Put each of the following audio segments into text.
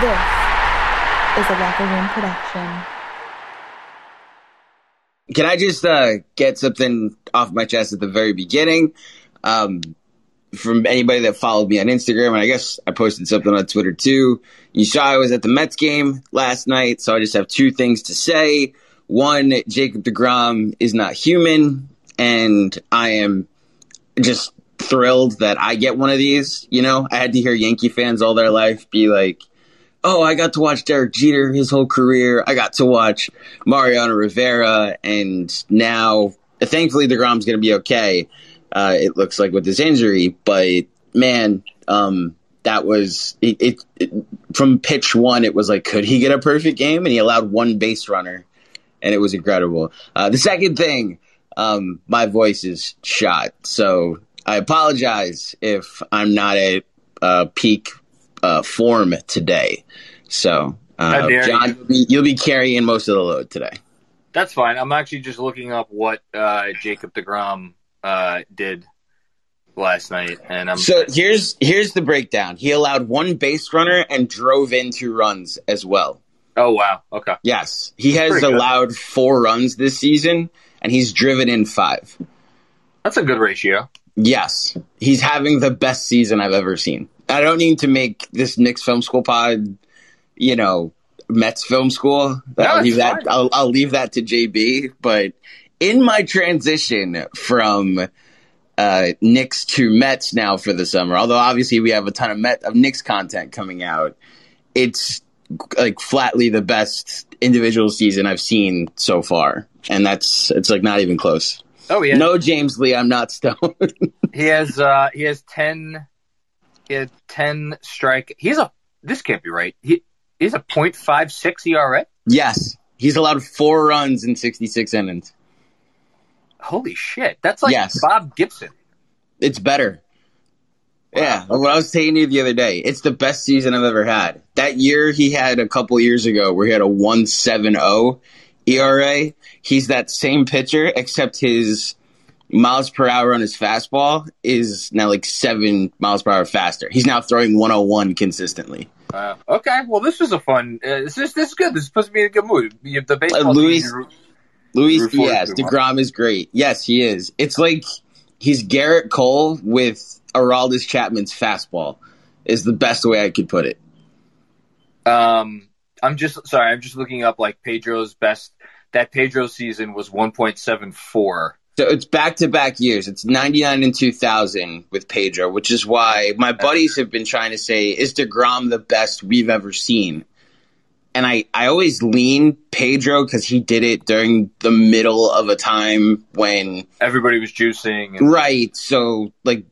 This is a Locker Room production. Can I just uh, get something off my chest at the very beginning? Um, from anybody that followed me on Instagram, and I guess I posted something on Twitter too. You saw I was at the Mets game last night, so I just have two things to say. One, Jacob DeGrom is not human, and I am just thrilled that I get one of these. You know, I had to hear Yankee fans all their life be like, oh, I got to watch Derek Jeter his whole career. I got to watch Mariano Rivera, and now, thankfully, Degrom's going to be okay. Uh, it looks like with his injury, but man, um, that was it, it, it, From pitch one, it was like, could he get a perfect game? And he allowed one base runner, and it was incredible. Uh, the second thing, um, my voice is shot, so I apologize if I'm not at uh, peak uh, form today. So, uh, John, you'll be, you'll be, carrying most of the load today. That's fine. I'm actually just looking up what uh, Jacob Degrom uh, did last night, and I'm so here's here's the breakdown. He allowed one base runner and drove in two runs as well. Oh wow! Okay. Yes, he has allowed four runs this season, and he's driven in five. That's a good ratio. Yes, he's having the best season I've ever seen. I don't need to make this Knicks Film School pod, you know, Mets Film School. No, I'll leave that. I'll, I'll leave that to JB. But in my transition from uh, Knicks to Mets now for the summer, although obviously we have a ton of Met of Knicks content coming out, it's like flatly the best individual season I've seen so far, and that's it's like not even close. Oh yeah, no James Lee, I'm not stoned. he has uh, he has ten he had 10 strike. He's a, this can't be right. He, he's a .56 ERA? Yes. He's allowed four runs in 66 innings. Holy shit. That's like yes. Bob Gibson. It's better. Wow. Yeah, what I was saying to you the other day, it's the best season I've ever had. That year he had a couple years ago where he had a 170 ERA. He's that same pitcher, except his miles per hour on his fastball is now like seven miles per hour faster. He's now throwing 101 consistently. Uh, okay, well, this was a fun. Uh, this is this is good. This is supposed to be a good mood. The baseball. Uh, Luis, Luis, yes, Degrom is great. Yes, he is. It's like he's Gerrit Cole with Aroldis Chapman's fastball. Is the best way I could put it. Um, I'm just sorry. I'm just looking up like Pedro's best. That Pedro season was 1.74 so it's back to back years. It's 99 and 2000 with Pedro, which is why my buddies have been trying to say, is DeGrom the best we've ever seen? And I, I always lean Pedro because he did it during the middle of a time when everybody was juicing. And- right. So, like,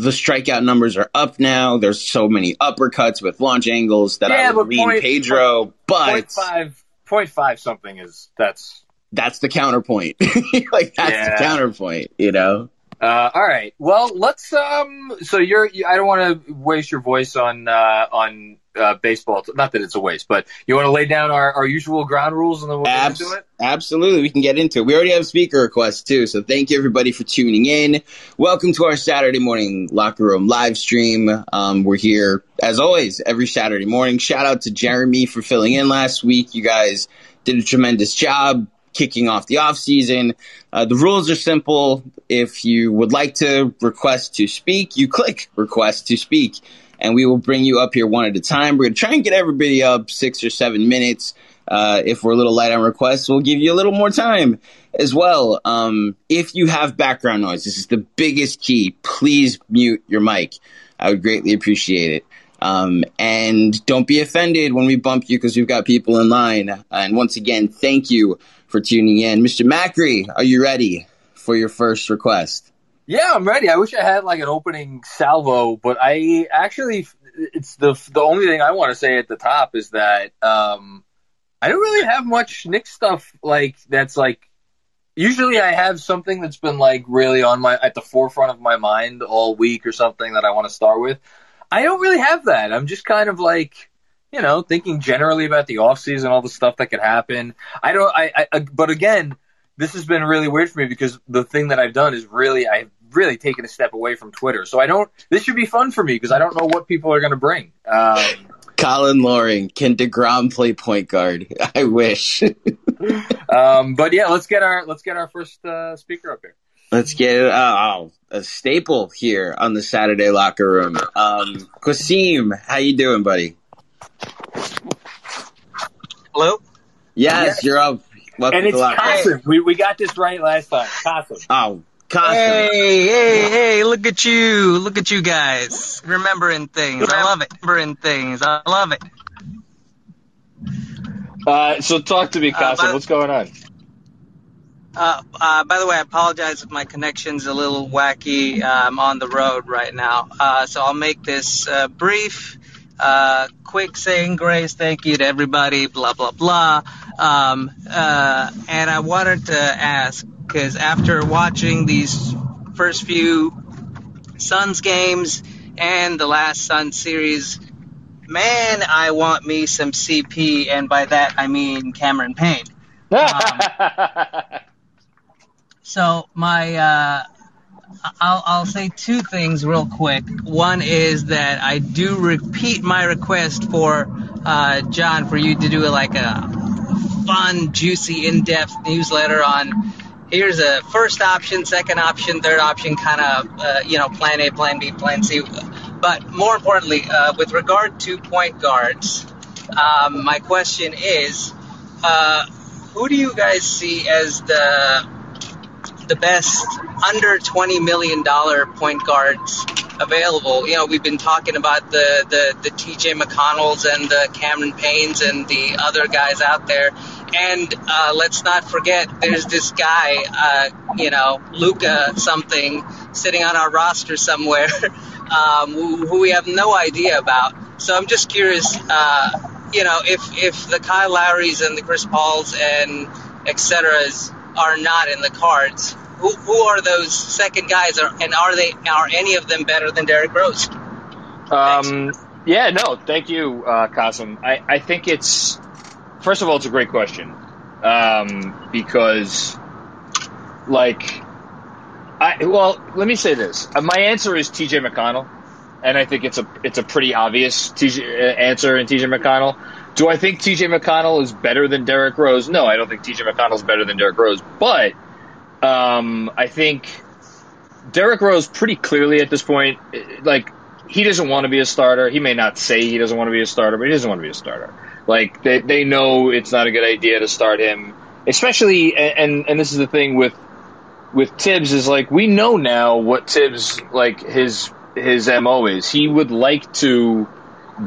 the strikeout numbers are up now. There's so many uppercuts with launch angles that yeah, I would point, Pedro, point, but point five, point five something is that's that's the counterpoint. like that's yeah. the counterpoint, you know. Uh, all right. Well, let's. Um. So you're. I don't want to waste your voice on uh, on uh, baseball. Not that it's a waste, but you want to lay down our, our usual ground rules and then we'll Abs- get into it. Absolutely, we can get into it. We already have speaker requests too, so thank you everybody for tuning in. Welcome to our Saturday morning locker room live stream. Um, we're here as always every Saturday morning. Shout out to Jeremy for filling in last week. You guys did a tremendous job kicking off the off season. Uh, the rules are simple. If you would like to request to speak, you click request to speak and we will bring you up here one at a time. We're going to try and get everybody up six or seven minutes. Uh, if we're a little light on requests, we'll give you a little more time as well. Um, if you have background noise, this is the biggest key. Please mute your mic. I would greatly appreciate it. Um, and don't be offended when we bump you because we've got people in line. And once again, thank you for tuning in. Mr. Macri, are you ready for your first request? Yeah, I'm ready. I wish I had like an opening salvo, but I actually, it's the the only thing I want to say at the top is that um, I don't really have much Knick stuff like that's like. Usually, I have something that's been like really on my at the forefront of my mind all week or something that I want to start with. I don't really have that. I'm just kind of like you know thinking generally about the off season, all the stuff that could happen. I don't. I, I but again, this has been really weird for me because the thing that I've done is really I've really taken a step away from Twitter. So I don't. This should be fun for me because I don't know what people are going to bring. Um, Colin Loring, can Degrom play point guard? I wish. um, but yeah, let's get our let's get our first uh, speaker up here. Let's get uh, a staple here on the Saturday locker room. Um, Qasim, how you doing, buddy? Hello. Yes, Yes. you're up. Welcome And it's the locker We we got this right last time. Qasim. Oh, Qasim. Hey, hey, hey, look at you. Look at you guys. Remembering things. I love it. Remembering things. I love it. Uh, so talk to me, Uh, What's going on? Uh, uh, by the way, I apologize if my connection's a little wacky. Uh, I'm on the road right now. Uh, so I'll make this uh, brief. Uh, quick saying grace, thank you to everybody, blah, blah, blah. Um, uh, and I wanted to ask, because after watching these first few Suns games and the last Suns series, man, I want me some CP, and by that I mean Cameron Payne. So my, uh, I'll, I'll say two things real quick. One is that I do repeat my request for uh, John for you to do like a fun, juicy, in-depth newsletter on here's a first option, second option, third option, kind of uh, you know plan A, plan B, plan C. But more importantly, uh, with regard to point guards, um, my question is, uh, who do you guys see as the the best under twenty million dollar point guards available. You know, we've been talking about the the, the TJ McConnells and the Cameron Paynes and the other guys out there. And uh, let's not forget, there's this guy, uh, you know, Luca something, sitting on our roster somewhere, um, who, who we have no idea about. So I'm just curious, uh, you know, if if the Kyle Lowrys and the Chris Pauls and et ceteras are not in the cards, who, who are those second guys, are, and are they are any of them better than Derrick Rose? Um, yeah, no, thank you, uh. I, I think it's, first of all, it's a great question. Um, because, like, I, well, let me say this. Uh, My answer is TJ McConnell, and I think it's a, it's a pretty obvious TJ, uh, answer in TJ McConnell. Do I think TJ McConnell is better than Derrick Rose? No, I don't think TJ McConnell is better than Derrick Rose, but, um, I think Derrick Rose pretty clearly at this point, like, he doesn't want to be a starter. He may not say he doesn't want to be a starter, but he doesn't want to be a starter. Like they they know it's not a good idea to start him, especially and and this is the thing with with Thibs is like we know now what Thibs like his his mo is. He would like to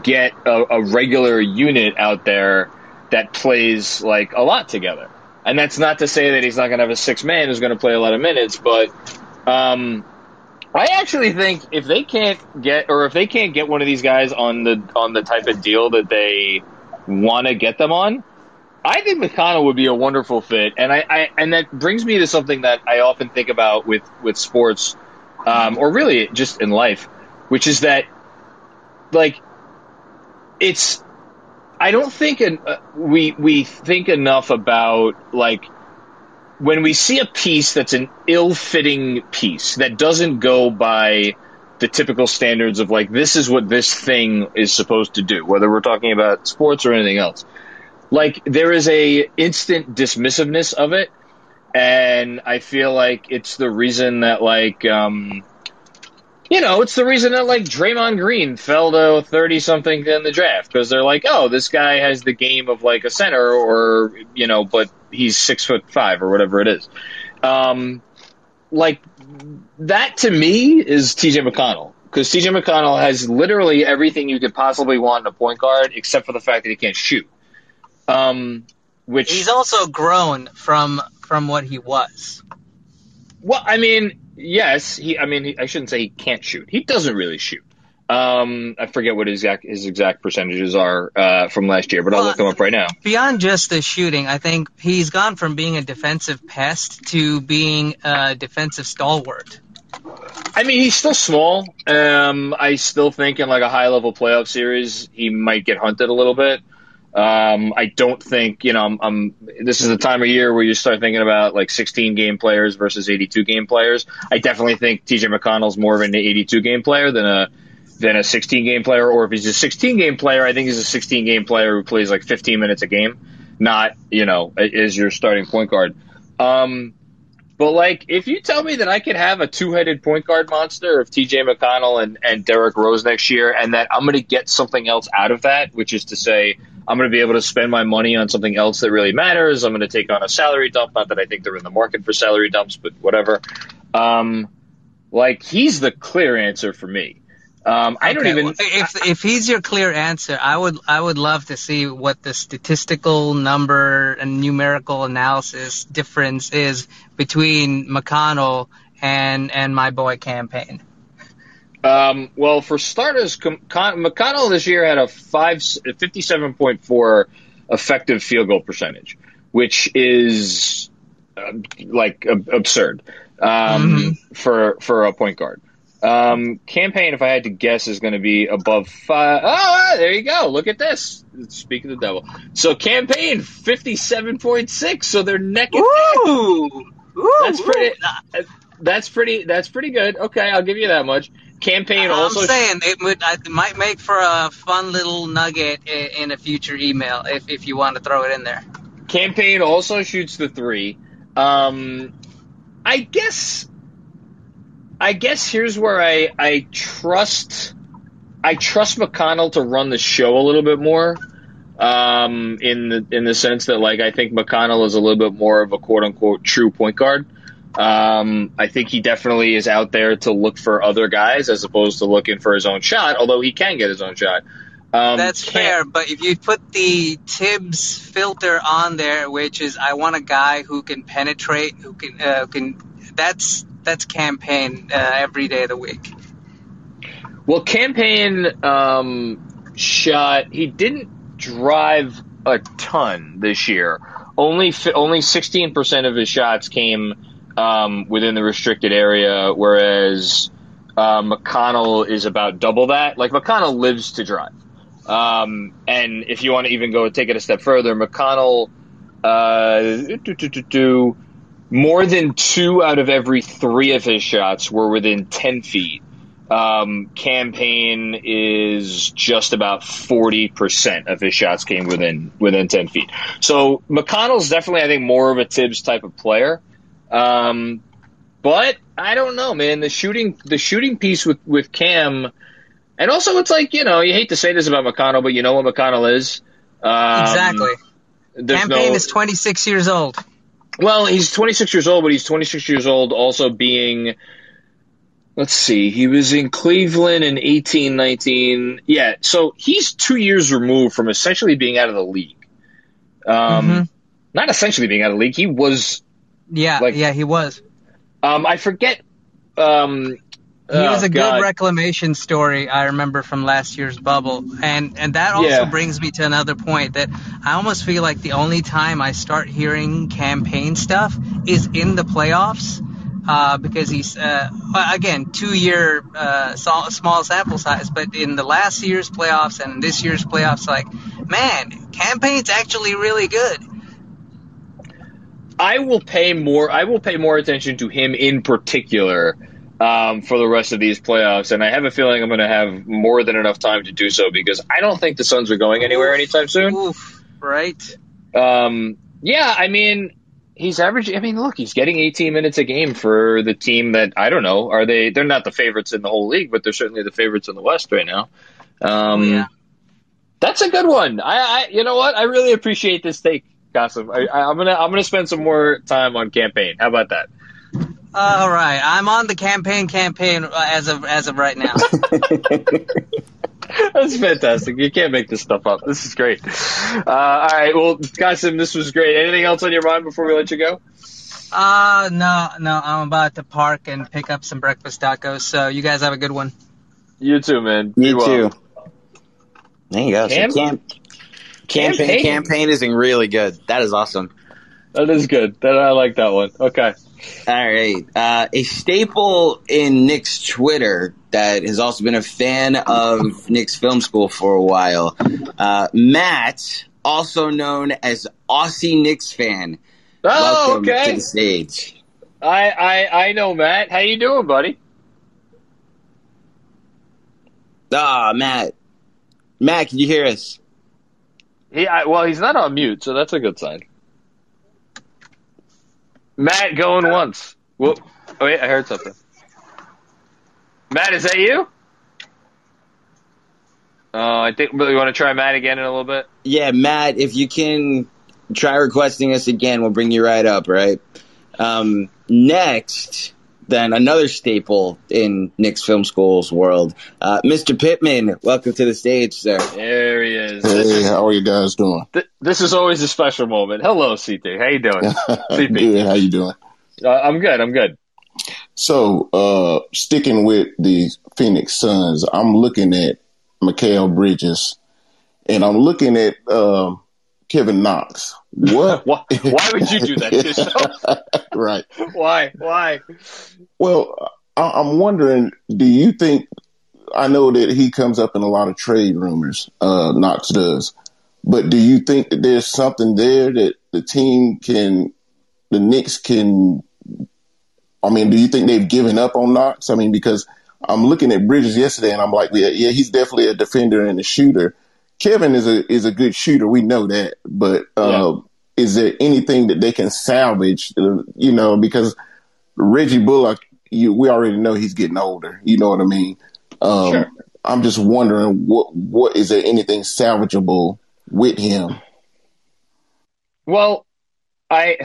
get a, a regular unit out there that plays like a lot together. And that's not to say that he's not going to have a six man who's going to play a lot of minutes, but um, I actually think if they can't get or if they can't get one of these guys on the on the type of deal that they want to get them on, I think McConnell would be a wonderful fit. And I, I and that brings me to something that I often think about with with sports, um, or really just in life, which is that like it's I don't think en- uh, we we think enough about like when we see a piece that's an ill-fitting piece that doesn't go by the typical standards of like this is what this thing is supposed to do whether we're talking about sports or anything else. Like there is a instant dismissiveness of it, and I feel like it's the reason that like um, you know, it's the reason that like Draymond Green fell to thirty something in the draft because they're like, oh, this guy has the game of like a center, or you know, but he's six foot five or whatever it is. Um, like that to me is TJ McConnell because TJ McConnell has literally everything you could possibly want in a point guard except for the fact that he can't shoot. Um, which He's also grown from from what he was. Well, I mean, yes, he. I mean, he, I shouldn't say he can't shoot. He doesn't really shoot. Um, I forget what his exact his exact percentages are uh, from last year, but I'll Well, look them up right now. Beyond just the shooting, I think he's gone from being a defensive pest to being a defensive stalwart. I mean, he's still small. Um, I still think in like a high level playoff series, he might get hunted a little bit. Um, I don't think you know. I'm, I'm. This is the time of year where you start thinking about like 16 game players versus 82 game players. I definitely think TJ McConnell's more of an 82 game player than a than a 16 game player. Or if he's a 16 game player, I think he's a 16 game player who plays like 15 minutes a game, not you know is your starting point guard. Um, but like, if you tell me that I could have a two-headed point guard monster of T.J. McConnell and, and Derrick Rose next year, and that I'm going to get something else out of that, which is to say, I'm going to be able to spend my money on something else that really matters. I'm going to take on a salary dump. Not that I think they're in the market for salary dumps, but whatever. Um, like he's the clear answer for me. Um, I don't even. If if he's your clear answer, I would I would love to see what the statistical number and numerical analysis difference is between McConnell and and my boy Cam Payne. Um, well, for starters, Con- McConnell this year had a five, 57.4 effective field goal percentage, which is uh, like ab- absurd um, for for a point guard. Um, Cam Payne, if I had to guess, is going to be above five. Oh, there you go. Look at this. Speak of the devil. So Cam Payne fifty-seven point six. So they're neck and neck. Ooh, That's pretty. That's pretty. That's pretty good. Okay, I'll give you that much. Cam Payne I'm also. saying it would it might make for a fun little nugget in a future email if if you want to throw it in there. Cam Payne also shoots the three. Um, I guess. I guess here's where I I trust. I trust McConnell to run the show a little bit more. Um, in the in the sense that like I think McConnell is a little bit more of a quote unquote true point guard. Um, I think he definitely is out there to look for other guys as opposed to looking for his own shot. Although he can get his own shot. Um, That's fair, but if you put the Thibs filter on there, which is I want a guy who can penetrate, who can uh, can that's that's Cam Payne uh, every day of the week. Well, Cam Payne um, shot. He didn't drive a ton this year. Only only sixteen percent of his shots came um, within the restricted area, whereas uh, McConnell is about double that. Like McConnell lives to drive. Um, and if you want to even go take it a step further, McConnell, uh, do, more than two out of every three of his shots were within 10 feet. Um, Cam Payne is just about 40% of his shots came within, within 10 feet. So McConnell's definitely, I think, more of a Thibs type of player. Um, but I don't know, man. The shooting, the shooting piece with, with Cam, and also it's like, you know, you hate to say this about McConnell, but you know what McConnell is. Um, exactly. Cam Payne no- is 26 years old. well, he's 26 years old, but he's 26 years old also being, let's see, he was in Cleveland in eighteen nineteen. Yeah, so he's two years removed from essentially being out of the league. Um, Mhm. Not essentially being out of the league. He was, Yeah, Like- yeah, he was. um, I forget. Um, He was oh, a good reclamation story I remember from last year's bubble, and and that also Yeah. brings me to another point that I almost feel like the only time I start hearing Cam Payne stuff is in the playoffs, uh, because he's uh, again two year uh, small sample size, but in the last year's playoffs and this year's playoffs, like man, Cam Payne's actually really good. I will pay more. I will pay more attention to him in particular um, for the rest of these playoffs, and I have a feeling I'm going to have more than enough time to do so because I don't think the Suns are going anywhere anytime soon. Oof, right? Um, yeah, I mean, he's averaging. I mean, look, he's getting 18 minutes a game for the team that I don't know. Are they? They're not the favorites in the whole league, but they're certainly the favorites in the West right now. Um, yeah. That's a good one. I, I, you know what? I really appreciate this take, Qasim. I, I, I'm gonna, I'm gonna spend some more time on Cam Payne. How about that? All right, I'm on the Cam Payne campaign uh, as of as of right now. That's fantastic. You can't make this stuff up. This is great. Uh, all right. Well, Qasim, this was great. Anything else on your mind before we let you go? Uh no, no, I'm about to park and pick up some breakfast tacos. So you guys have a good one. You too, man. Be You well. too. There you go. So camp, campaign, Campaign. campaign is really good. That is awesome. That is good. That I like that one. Okay. All right. Uh, a staple in Knicks Twitter that has also been a fan of Knicks film school for a while. Uh, Matt, also known as Aussie Knicks fan. Oh, Welcome to the stage. I, I, I know, Matt. How you doing, buddy? Ah, Matt. Matt, can you hear us? He, I, well, he's not on mute, so that's a good sign. Matt going once. Whoop. Oh, wait, I heard something. Matt, is that you? Oh, I think. You want to try Matt again in a little bit? Yeah, Matt, if you can try requesting us again, we'll bring you right up, right? Um, next, then another staple in Knicks Film School's world, uh, Mr. Pittman. Welcome to the stage, sir. There he is. Hey, how are you guys doing? Th- This is always a special moment. Hello, CT. How you doing? CP. Good. How you doing? Uh, I'm good. I'm good. So, uh, sticking with the Phoenix Suns, I'm looking at Mikal Bridges, and I'm looking at um, Kevin Knox. What? Why, why would you do that to yourself? right. Why? Why? Well, I- I'm wondering, do you think? I know that he comes up in a lot of trade rumors. Uh, Knox does, but do you think that there's something there that the team can, the Knicks can? I mean, do you think they've given up on Knox? I mean, because I'm looking at Bridges yesterday, and I'm like, yeah, yeah, he's definitely a defender and a shooter. Kevin is a is a good shooter. We know that, but uh, is there anything that they can salvage? uh, You know, because Reggie Bullock, you, we already know he's getting older. You know what I mean? Um, Sure. I'm just wondering what what is there anything salvageable with him? Well, I.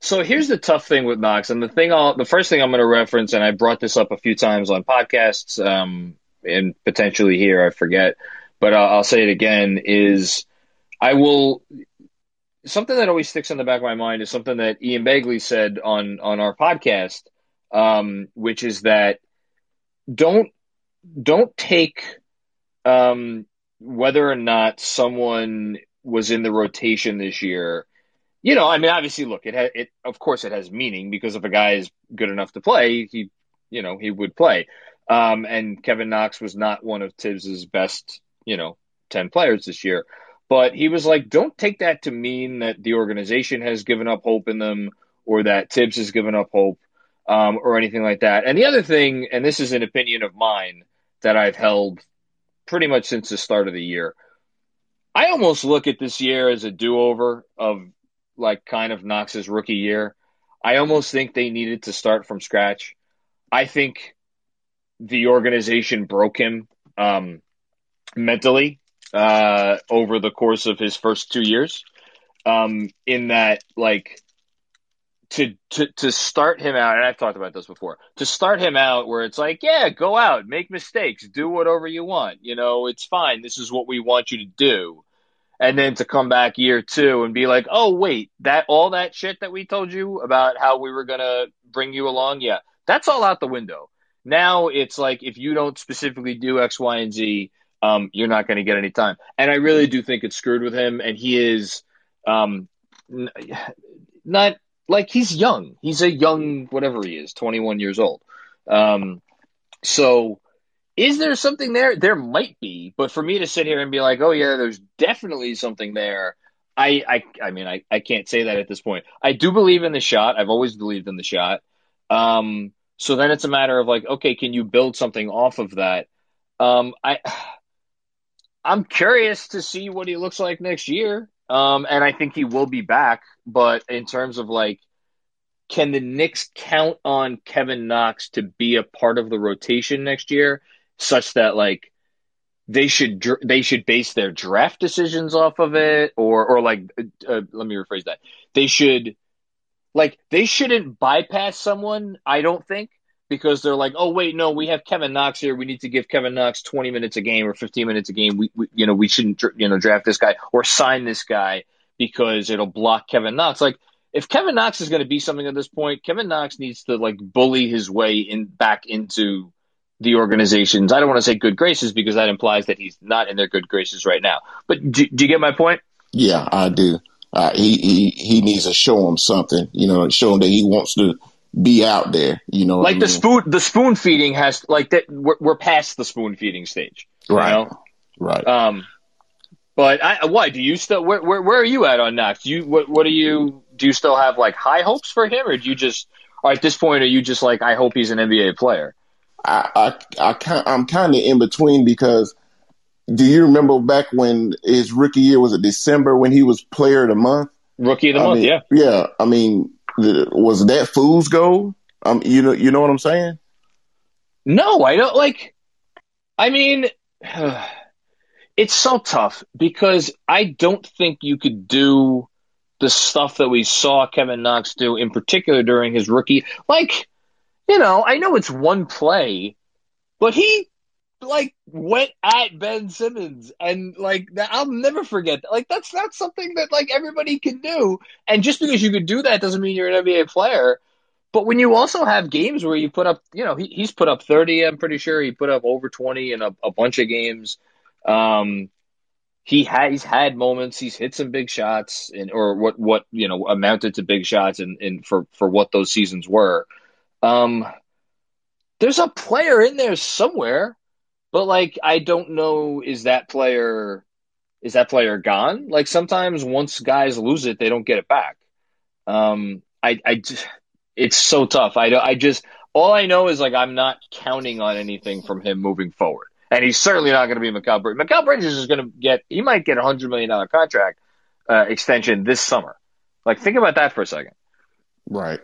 So here's the tough thing with Knox, and the thing I'll, the first thing I'm going to reference, and I brought this up a few times on podcasts, um, and potentially here, I forget, but I'll, I'll say it again, is I will, something that always sticks in the back of my mind is something that Ian Begley said on, on our podcast, um, which is that don't, don't take, um, whether or not someone was in the rotation this year you know, I mean, obviously, look, it, ha- it of course it has meaning because if a guy is good enough to play, he, you know, he would play. Um, and Kevin Knox was not one of Thibs's best, you know, ten players this year. But he was like, don't take that to mean that the organization has given up hope in them or that Thibs has given up hope um, or anything like that. And the other thing, and this is an opinion of mine that I've held pretty much since the start of the year. I almost look at this year as a do-over of like kind of Knox's rookie year. I almost think they needed to start from scratch. I think the organization broke him um, mentally uh, over the course of his first two years. Um, in that, like, to to to start him out, and I've talked about this before. To start him out, where it's like, yeah, go out, make mistakes, do whatever you want. You know, it's fine. This is what we want you to do and then to come back year two and be like, oh wait, that all that shit that we told you about how we were gonna bring you along, yeah, that's all out the window. Now it's like if you don't specifically do X, Y, and Z, um, you're not going to get any time. And I really do think it's screwed with him. And he is um, n- not like he's young. He's a young whatever he is, 21 years old. Um, so is there something there? There might be, but for me to sit here and be like, "Oh yeah, there's definitely something there," I, I, I mean, I, I can't say that at this point. I do believe in the shot. I've always believed in the shot. Um, so then it's a matter of like, okay, can you build something off of that? Um, I, I'm curious to see what he looks like next year. Um, and I think he will be back. But in terms of like, can the Knicks count on Kevin Knox to be a part of the rotation next year, such that like they should they should base their draft decisions off of it, or or like uh, let me rephrase that they should like they shouldn't bypass someone. I don't think because they're like, oh wait, no, we have Kevin Knox here. We need to give Kevin Knox twenty minutes a game or fifteen minutes a game. We, we you know we shouldn't you know draft this guy or sign this guy because it'll block Kevin Knox. Like if Kevin Knox is going to be something at this point, Kevin Knox needs to like bully his way in back into the organizations. I don't want to say good graces because that implies that he's not in their good graces right now. But do, do you get my point? Yeah, I do. Uh, he, he he needs to show him something, you know, show him that he wants to be out there, you know. Like the mean? spoon, the spoon feeding has like that. We're, we're past the spoon feeding stage, you right, know? right. Um, but I, why do you still? Where, where where are you at on Knox? Do you what what do you do? You still have like high hopes for him, or do you just? Or at this point, are you just like I hope he's an NBA player? I, I, I I'm kind of in between because do you remember back when his rookie year was it December when he was player of the month? Rookie of the I month, mean, yeah. yeah. I mean, was that fool's gold? Um, you know, you know what I'm saying? No, I don't like. I mean, it's so tough because I don't think you could do the stuff that we saw Kevin Knox do, in particular during his rookie. Like, you know, I know it's one play, but he like went at Ben Simmons and like that I'll never forget that. Like that's not something that like everybody can do. And just because you could do that doesn't mean you're an NBA player. But when you also have games where you put up, you know, he, he's put up 30, I'm pretty sure he put up over 20 in a, a bunch of games. Um, he had, he's had moments, he's hit some big shots and, or what, what, you know, amounted to big shots and, and for, for what those seasons were. Um, there's a player in there somewhere, but like, I don't know, is that player, is that player gone? Like sometimes once guys lose it, they don't get it back. Um, I, I just, it's so tough. I, I just, all I know is like, I'm not counting on anything from him moving forward. And he's certainly not going to be Mikal Bridges. Mikal Bridges is going to get, he might get a hundred million dollar contract, uh, extension this summer. Like, think about that for a second. Right,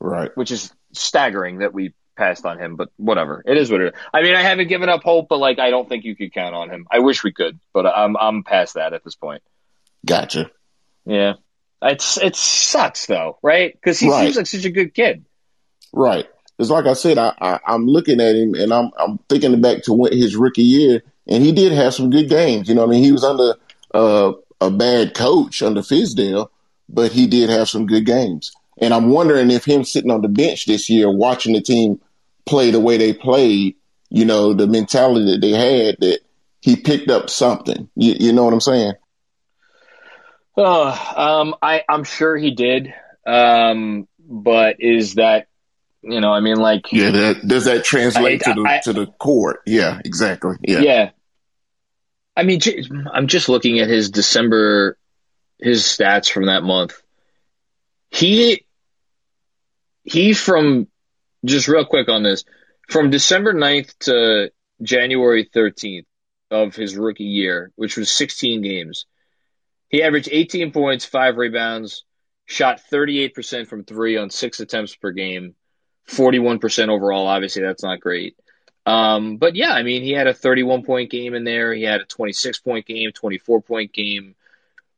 right. Which is staggering that we passed on him, but whatever. It is what it is. I mean, I haven't given up hope, but like, I don't think you could count on him. I wish we could, but I'm, I'm past that at this point. Gotcha. Yeah. It's, it sucks though, right? Cause he Right. seems like such a good kid. Right. It's like I said, I, I I'm looking at him and I'm I'm thinking back to when his rookie year, and he did have some good games. You know, I mean, he was under uh, a bad coach under Fizdale, but he did have some good games. And I'm wondering if him sitting on the bench this year, watching the team play the way they played, you know, the mentality that they had, that he picked up something. You, you know what I'm saying? Uh, um, I, I'm sure he did. Um, but is that, you know, I mean, like, Yeah. That, does that translate I- to the I- to the court? Yeah. Exactly. Yeah. yeah. I mean, I'm just looking at his December, his stats from that month. He, he from, just real quick on this, from December 9th to January 13th of his rookie year, which was 16 games, he averaged 18 points, five rebounds, shot 38% from three on six attempts per game, 41% overall. Obviously, that's not great. Um, but yeah, I mean, he had a 31 point game in there. He had a 26 point game, 24 point game.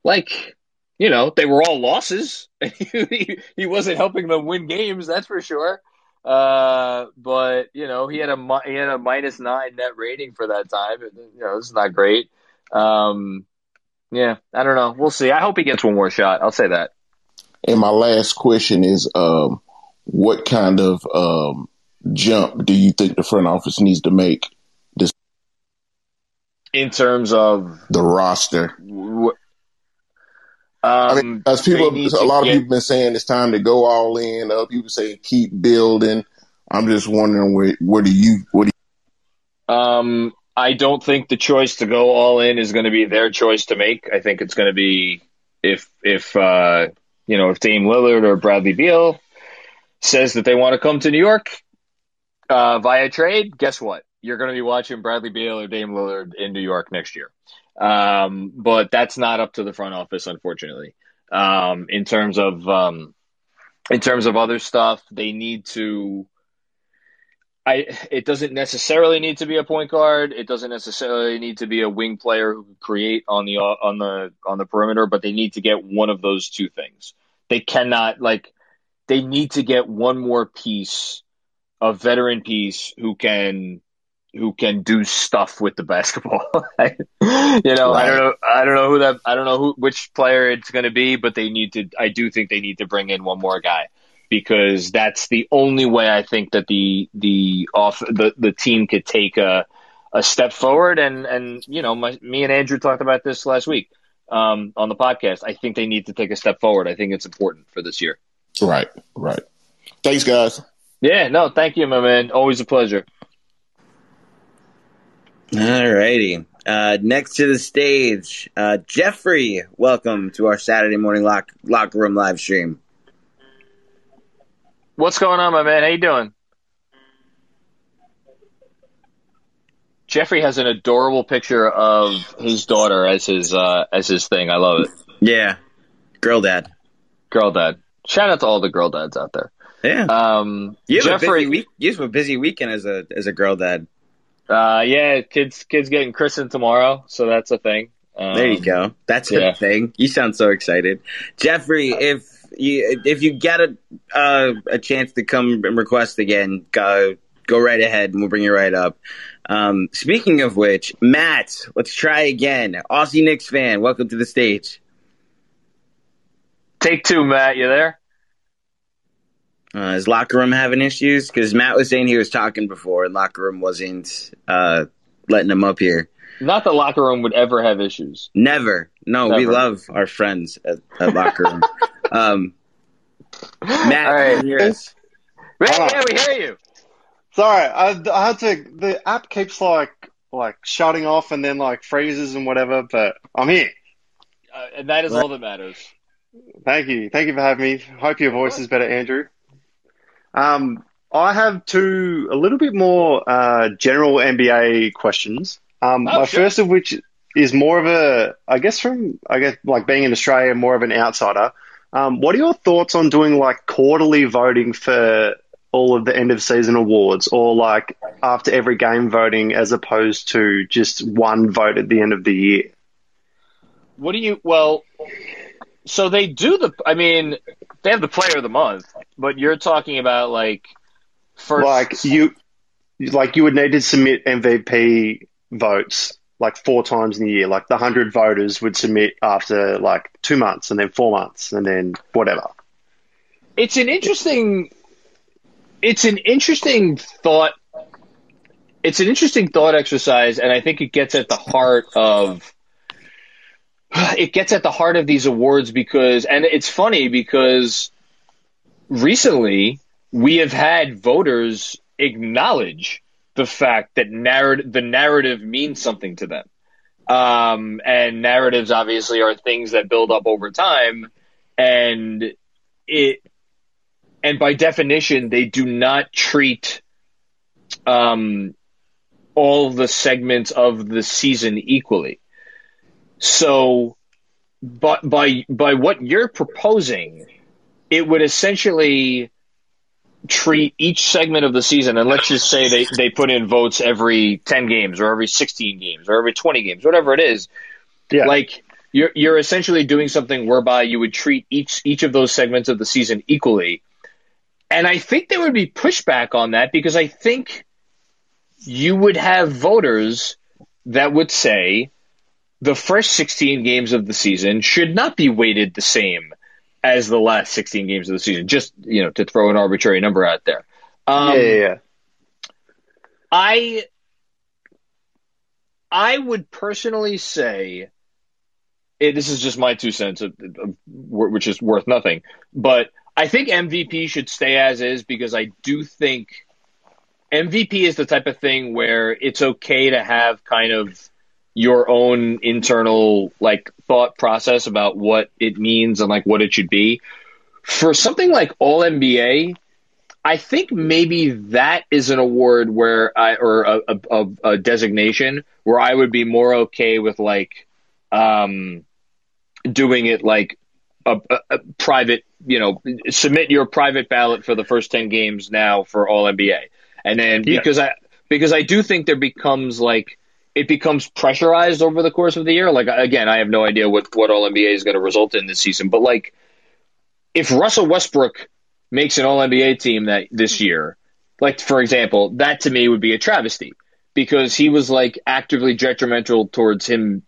Like, you know, they were all losses. he, he wasn't helping them win games, that's for sure. Uh, but you know, he had a he had a minus nine net rating for that time. You know, it's not great. Um, yeah, I don't know. We'll see. I hope he gets one more shot. I'll say that. And my last question is, um, what kind of um, jump do you think the front office needs to make this In terms of, the roster? w- um, I mean, as people, a to lot of get- people been saying it's time to go all in. Other people say keep building. I'm just wondering where, where do you, what do you... Um, I don't think the choice to go all in is going to be their choice to make. I think it's going to be if if uh, you know if Dame Lillard or Bradley Beal says that they want to come to New York uh, via trade. Guess what? you're going to be watching Bradley Beal or Dame Lillard in New York next year. Um, but that's not up to the front office, unfortunately. Um, in terms of um, in terms of other stuff, they need to. I it doesn't necessarily need to be a point guard. It doesn't necessarily need to be a wing player who can create on the on the on the perimeter, but they need to get one of those two things. They cannot like they need to get one more piece, a veteran piece who can who can do stuff with the basketball. you know, right. I don't know, I don't know who that, I don't know who, which player it's going to be, but they need to. I do think they need to bring in one more guy because that's the only way I think that the the off the the team could take a a step forward. And and you know, my, me and Andrew talked about this last week um, on the podcast. I think they need to take a step forward. I think it's important for this year. Right, right. Thanks, guys. Yeah, no, thank you, my man. Always a pleasure. All righty. Uh, next to the stage, uh, Jeffrey. Welcome to our Saturday morning lock, locker room live stream. What's going on, my man? How you doing? Jeffrey has an adorable picture of his daughter as his uh, as his thing. I love it. Yeah, girl dad. Girl dad. Shout out to all the girl dads out there. Yeah. Um, you have Jeffrey, a busy week. You have a busy weekend as a as a girl dad. Uh, yeah, kids kids getting christened tomorrow, so that's a thing. Um, there you go. That's yeah. a thing. You sound so excited, Jeffrey. If you if you get a uh, a chance to come and request again, go go right ahead, and we'll bring you right up. Um, speaking of which, Matt, let's try again. Aussie Knicks fan, welcome to the stage. Take two, Matt. You there? Uh, is locker room having issues? Because Matt was saying he was talking before, and locker room wasn't uh, letting him up here. Not that locker room would ever have issues. Never. No, Never. we love our friends at, at locker room. um, Matt, All right. hear us? yeah, we hear you. Sorry, I, I had to. The app keeps like like shutting off and then like freezes and whatever, but I'm here. Uh, and that is all that matters. Thank you. Thank you for having me. Hope your voice is better, Andrew. Um, I have two a little bit more uh, general NBA questions. Um, oh, my sure. first of which is more of a, I guess from, I guess like being in Australia, more of an outsider. Um, what are your thoughts on doing like quarterly voting for all of the end of season awards, or like after every game voting, as opposed to just one vote at the end of the year? What do you? Well, so they do the. I mean, they have the player of the month, but you're talking about like first. Like you, like you would need to submit MVP votes like four times in a year. Like the hundred voters would submit after like two months, and then four months, and then whatever. It's an interesting. It's an interesting thought. It's an interesting thought exercise, and I think it gets at the heart of it gets at the heart of these awards because, and it's funny because recently we have had voters acknowledge the fact that narrative, the narrative means something to them. Um, and narratives obviously are things that build up over time and it, and by definition, they do not treat, um, all the segments of the season equally. So, but by by what you're proposing, it would essentially treat each segment of the season, and let's just say they, they put in votes every 10 games or every 16 games or every 20 games, whatever it is. Yeah. Like, you're, you're essentially doing something whereby you would treat each, each of those segments of the season equally. And I think there would be pushback on that because I think you would have voters that would say, the first 16 games of the season should not be weighted the same as the last 16 games of the season. Just, you know, to throw an arbitrary number out there. Um, yeah, yeah, yeah. I, I would personally say, it, eh, this is just my two cents, of, of, which is worth nothing, but I think MVP should stay as is because I do think MVP is the type of thing where it's okay to have kind of your own internal like thought process about what it means and like what it should be. For something like All NBA, I think maybe that is an award where I or a, a, a designation where I would be more okay with like um, doing it like a, a, private, you know, submit your private ballot for the first ten games now for All NBA, and then Yeah. because I because I do think there becomes like it becomes pressurized over the course of the year. Like again, I have no idea what what All NBA is going to result in this season, but like if Russell Westbrook makes an All NBA team that this year, like for example, that to me would be a travesty because he was like actively detrimental towards him,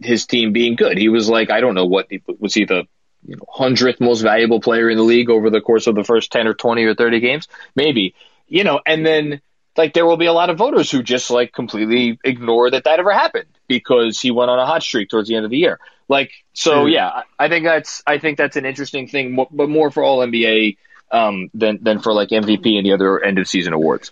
his team being good. He was like, I don't know what was he the hundredth most valuable player in the league over the course of the first ten or twenty or thirty games, maybe you know, and then like there will be a lot of voters who just like completely ignore that that ever happened because he went on a hot streak towards the end of the year. Like so, yeah, I I think that's I think that's an interesting thing, but more for all NBA um, than than for like MVP and the other end of season awards.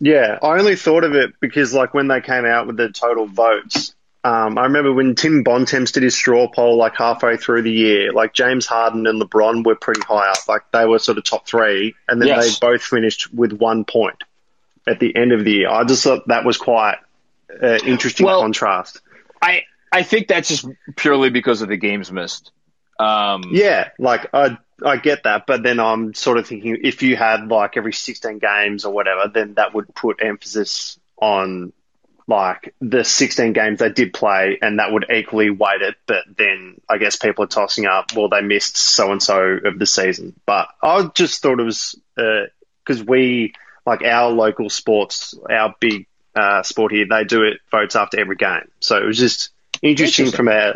Yeah, I only thought of it because, like, when they came out with the total votes, um, I remember when Tim Bontemps did his straw poll, like halfway through the year, like James Harden and LeBron were pretty high up, like they were sort of top three, and then Yes. they both finished with one point at the end of the year. I just thought that was quite uh, interesting Well- contrast. I I think that's just purely because of the games missed. Um, Yeah, like I I get that, but then I'm sort of thinking if you had like every 16 games or whatever, then that would put emphasis on like the 16 games they did play, and that would equally weight it. But then I guess people are tossing up, well, they missed so and so of the season. But I just thought it was because we like our local sports, our big uh, sport here, they do it votes after every game, so it was just interesting, Interesting. from a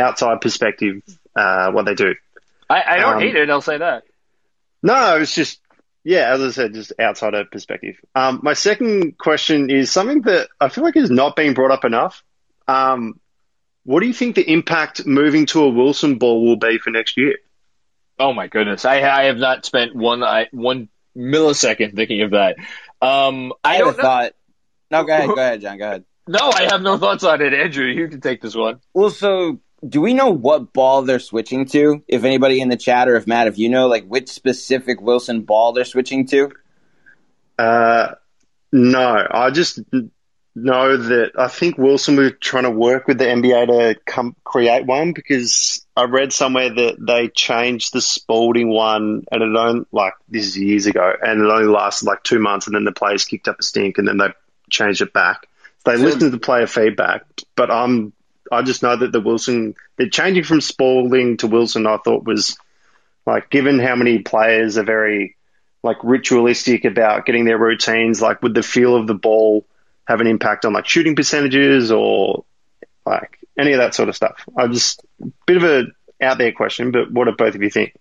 outside perspective uh, what they do. I, I don't Um, hate it. I'll say that. No, it's just yeah, as I said, just outsider perspective. Um, my second question is something that I feel like is not being brought up enough. Um, what do you think the impact moving to a Wilson ball will be for next year? Oh my goodness, I I have not spent one I, one millisecond thinking of that. Um, I, I have a don't know. thought. No, go ahead, go ahead, John. Go ahead. No, I have no thoughts on it. Andrew, you can take this one. Well, so do we know what ball they're switching to? If anybody in the chat or if Matt, if you know, like which specific Wilson ball they're switching to? Uh, no, I just know that I think Wilson was trying to work with the NBA to come create one because I read somewhere that they changed the Spalding one and it only like this is years ago and it only lasted like two months and then the players kicked up a stink and then they changed it back. They So- listened to the player feedback, but I'm I just know that the Wilson they're changing from Spalding to Wilson. I thought was like given how many players are very like ritualistic about getting their routines, like with the feel of the ball have an impact on like shooting percentages or like any of that sort of stuff? I'm just bit of a out there question, but what do both of you think?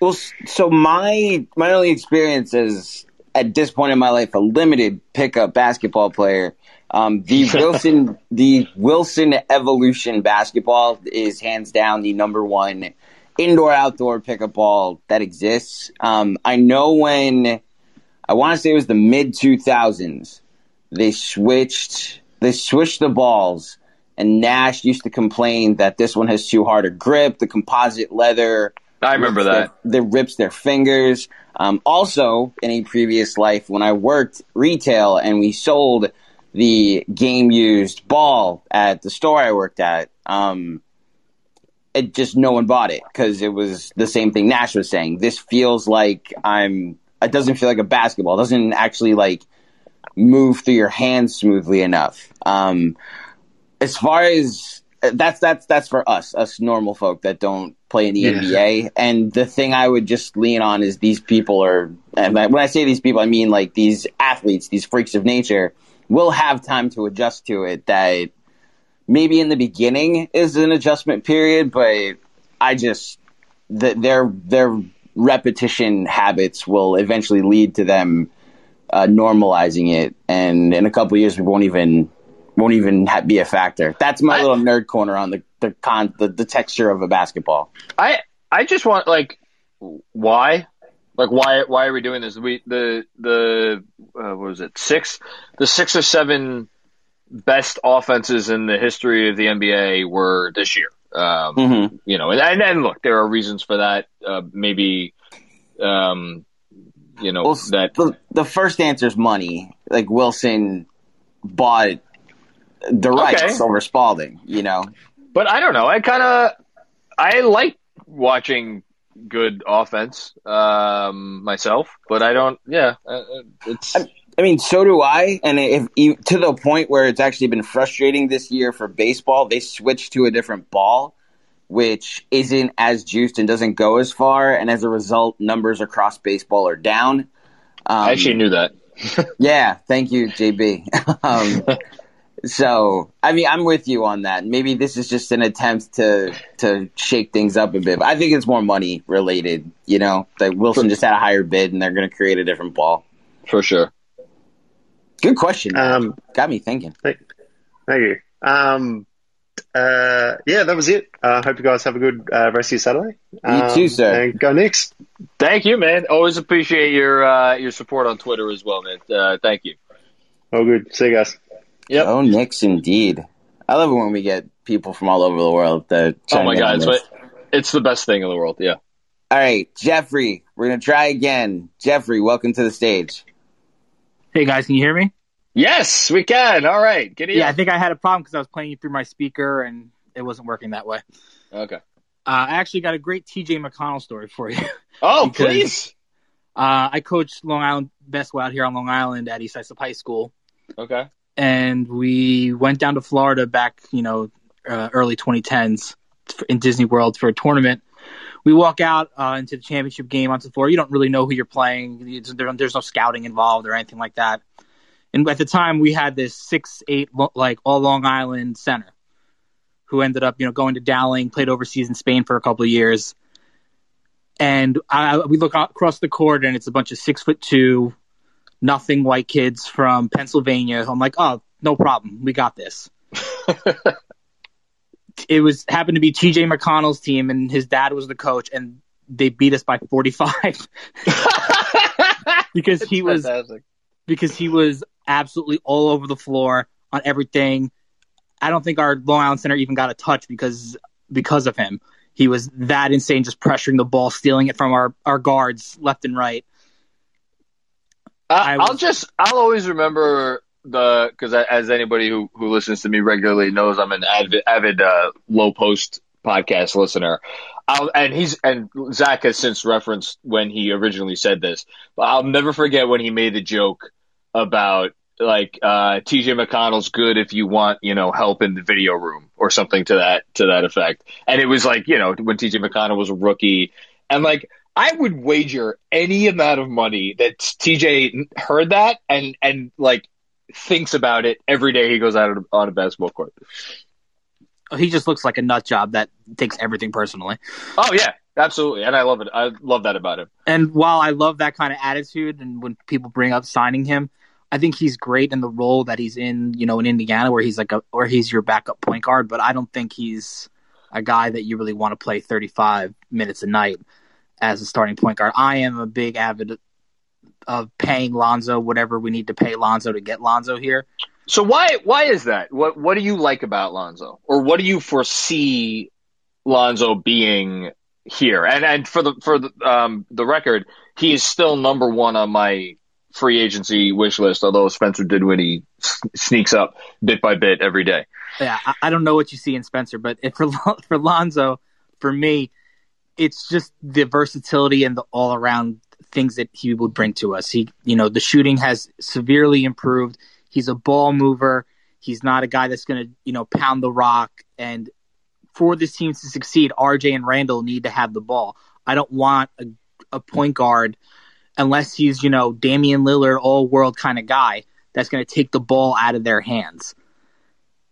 Well, so my my only experience is at this point in my life a limited pickup basketball player. Um, the Wilson the Wilson Evolution basketball is hands down the number one indoor outdoor pickup ball that exists. Um, I know when I want to say it was the mid two thousands they switched they switched the balls and Nash used to complain that this one has too hard a grip, the composite leather I remember that. Their, that rips their fingers. Um, also, in a previous life, when I worked retail and we sold the game used ball at the store I worked at, um, it just no one bought it because it was the same thing Nash was saying. This feels like I'm. It doesn't feel like a basketball. It doesn't actually like move through your hands smoothly enough. Um, as far as that's that's that's for us, us normal folk that don't play in the Yeah. NBA. And the thing I would just lean on is these people are, and when I say these people, I mean like these athletes, these freaks of nature, will have time to adjust to it. That maybe in the beginning is an adjustment period, but I just th- their their repetition habits will eventually lead to them uh, normalizing it, and in a couple of years, we won't even won't even ha- be a factor. That's my I- little nerd corner on the the con the, the texture of a basketball. I I just want like why like why why are we doing this? We the the uh, what was it six the six or seven best offenses in the history of the NBA were this year. Um, Mhm. You know, and, and and look, there are reasons for that. Uh, maybe um, you know Well, that. the, the first answer is money. Like Wilson bought the rights Okay. over Spalding. You know, But I don't know. I kind of I like watching good offense um, myself, but I don't. Yeah, uh, uh, it's I mean, so do I. And if you, to the point where it's actually been frustrating this year for baseball, they switched to a different ball, which isn't as juiced and doesn't go as far. And as a result, numbers across baseball are down. Um, I actually knew that. Yeah, thank you, JB. um, so, I mean, I'm with you on that. Maybe this is just an attempt to to shake things up a bit. But I think it's more money related. You know, like Wilson just had a higher bid, and they're going to create a different ball. For sure. Good question. Um, Got me thinking. thank, thank you. Um, uh, yeah, that was it. I uh, hope you guys have a good uh, rest of your Saturday. Um, too, sir. And go Knicks. Thank you, man. Always appreciate your uh, your support on Twitter as well, man. Uh, thank you. Oh, good. See you guys. Yep. Oh, Knicks indeed. I love it when we get people from all over the world. To Oh my god, it's, this. it's the best thing in the world. Yeah. All right, Jeffrey, we're gonna try again. Jeffrey, welcome to the stage. Hey guys, can you hear me? Yes, we can. All right, get it. Yeah, I think I had a problem because I was playing it through my speaker and it wasn't working that way. Okay. Uh, I actually got a great TJ McConnell story for you. Oh, Because- please. Uh, I coached Long Island basketball out here on Long Island at East Islip High School, Okay. and we went down to Florida back, you know, uh, early 2010s in Disney World for a tournament. We walk out uh, into the championship game onto the floor. You don't really know who you're playing. There's no scouting involved or anything like that. And at the time, we had this six eight like all Long Island center who ended up, you know, going to Dowling, played overseas in Spain for a couple of years. And I, we look across the court, and it's a bunch of six foot two, nothing white kids from Pennsylvania. I'm like, oh, no problem, we got this. it was happened to be TJ McConnell's team, and his dad was the coach, and they beat us by 45 because he was Fantastic. because he was absolutely all over the floor on everything. I don't think our Long Island center even got a touch because because of him. He was that insane, just pressuring the ball, stealing it from our, our guards left and right. I, I was- I'll just I'll always remember the because as anybody who who listens to me regularly knows I'm an avid avid uh, Lowe Post podcast listener. I'll, and he's and Zach has since referenced when he originally said this, but I'll never forget when he made the joke about like uh, TJ McConnell's good if you want you know help in the video room or something to that to that effect. And it was like you know when TJ McConnell was a rookie, and like I would wager any amount of money that TJ heard that and and like thinks about it every day he goes out on a basketball court. He just looks like a nut job that takes everything personally. Oh yeah, absolutely, and I love it. I love that about him. And while I love that kind of attitude, and when people bring up signing him, I think he's great in the role that he's in. You know, in Indiana, where he's like a, where he's your backup point guard. But I don't think he's a guy that you really want to play 35 minutes a night as a starting point guard. I am a big avid of paying Lonzo whatever we need to pay Lonzo to get Lonzo here. So why why is that? What what do you like about Lonzo, or what do you foresee Lonzo being here? And and for the for the um the record, he is still number one on my free agency wish list. Although Spencer Dinwiddie sneaks up bit by bit every day. yeah, I, don't know what you see in Spencer, but for for Lonzo, for me, it's just the versatility and the all around things that he would bring to us. He, you know, the shooting has severely improved. He's a ball mover. He's not a guy that's going to, you know, pound the rock. And for this team to succeed, RJ and Randle need to have the ball. I don't want a, a point guard unless he's, you know, Damian Lillard, all world kind of guy that's going to take the ball out of their hands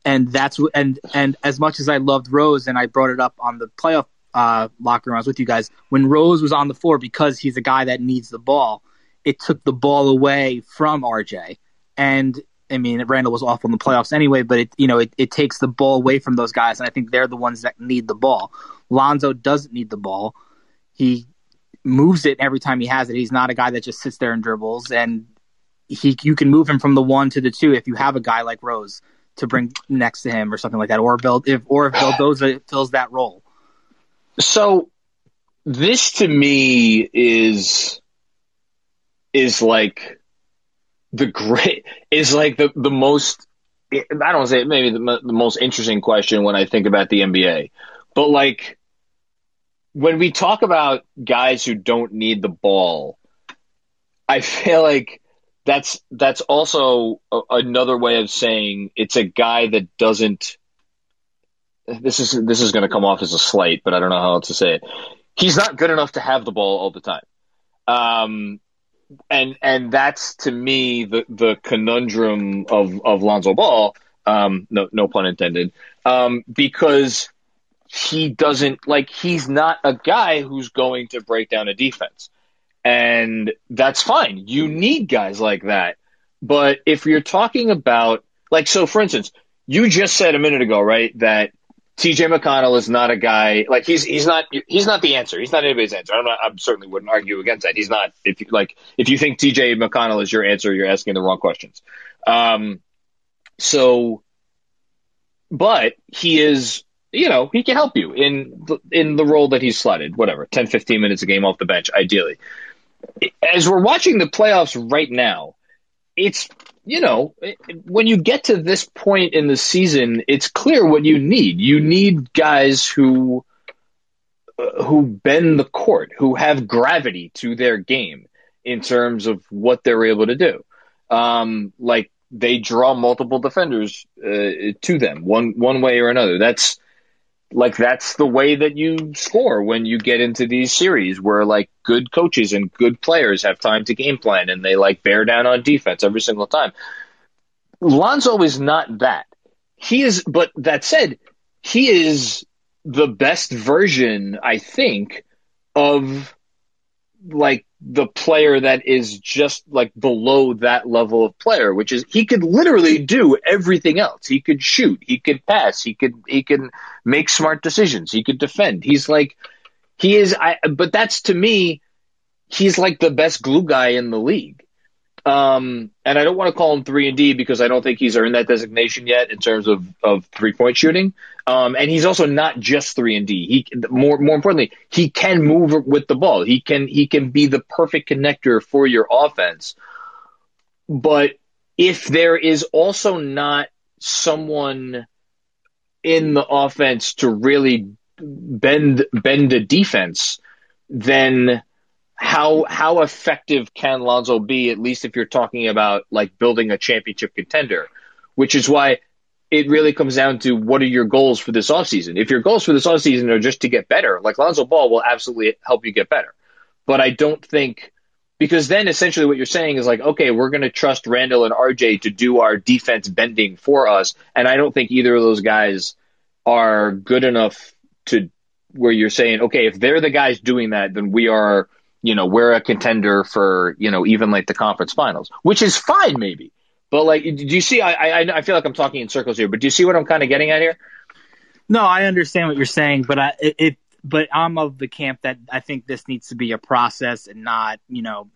and that's and and as much as I loved Rose and I brought it up on the playoff uh, locker room, I was with you guys when Rose was on the floor because he's a guy that needs the ball. It took the ball away from RJ, and I mean Randle was awful in the playoffs anyway, but it you know it, it takes the ball away from those guys, and I think they're the ones that need the ball. Lonzo doesn't need the ball; he moves it every time he has it. He's not a guy that just sits there and dribbles, and he you can move him from the one to the two if you have a guy like Rose to bring next to him or something like that, or build if or if fills that role. So this to me is is like the great is like the the most I don't want to say maybe the, the most interesting question when I think about the NBA, but like when we talk about guys who don't need the ball, I feel like that's that's also a, another way of saying it's a guy that doesn't. This is this is going to come off as a slight, but I don't know how else to say it. He's not good enough to have the ball all the time, um, and and that's to me the the conundrum of of Lonzo Ball. Um, no no pun intended. Um, because he doesn't like he's not a guy who's going to break down a defense. And that's fine. You need guys like that. But if you're talking about, like, so for instance, you just said a minute ago, right, that TJ McConnell is not a guy like he's he's not he's not the answer. He's not anybody's answer. I'm not. I certainly wouldn't argue against that. He's not. If you like, if you think TJ McConnell is your answer, you're asking the wrong questions. Um, so, but he is. You know, he can help you in the, in the role that he's slotted. Whatever, 10, 15 minutes a game off the bench, ideally as we're watching the playoffs right now, it's you know when you get to this point in the season, it's clear what you need. You need guys who uh, who bend the court, who have gravity to their game in terms of what they're able to do. Um, like they draw multiple defenders uh, to them one one way or another. That's like that's the way that you score when you get into these series where like good coaches and good players have time to game plan and they like bear down on defense every single time. Lonzo is not that. He is, but that said, he is the best version, I think, of like the player that is just like below that level of player, which is he could literally do everything else. He could shoot, he could pass, he could he can make smart decisions, he could defend. He's like he is I but that's to me he's like the best glue guy in the league. Um, and I don't want to call him three and D because I don't think he's earned that designation yet in terms of, of three point shooting. Um, and he's also not just three and D. He more more importantly, he can move with the ball. He can he can be the perfect connector for your offense. But if there is also not someone in the offense to really bend bend a defense, then how how effective can Lonzo be? At least if you're talking about like building a championship contender, which is why it really comes down to what are your goals for this offseason. If your goals for this offseason are just to get better, like Lonzo Ball will absolutely help you get better. But I don't think because then essentially what you're saying is like, okay, we're going to trust Randle and RJ to do our defense bending for us, and I don't think either of those guys are good enough to where you're saying, okay, if they're the guys doing that, then we are you know, we're a contender for, you know, even like the conference finals, which is fine maybe. But like, do you see, I, I, I feel like I'm talking in circles here, but do you see what I'm kind of getting at here? No, I understand what you're saying, but I, it, but I'm of the camp that I think this needs to be a process and not, you know,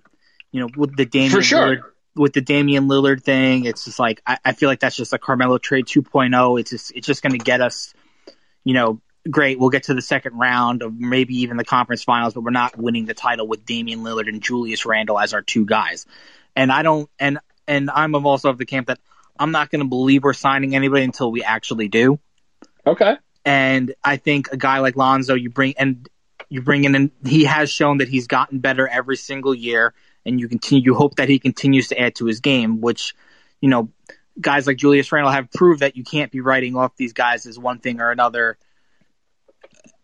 you know, with the Damian For sure. Lillard, with the Damian Lillard thing, it's just like I, I feel like that's just a Carmelo trade 2.0. It's just it's just going to get us, you know, great, we'll get to the second round of maybe even the conference finals, but we're not winning the title with Damian Lillard and Julius Randle as our two guys. And I don't, and and I'm also of the camp that I'm not going to believe we're signing anybody until we actually do. Okay. And I think a guy like Lonzo, you bring and you bring in, and he has shown that he's gotten better every single year, and you continue. You hope that he continues to add to his game, which you know guys like Julius Randle have proved that you can't be writing off these guys as one thing or another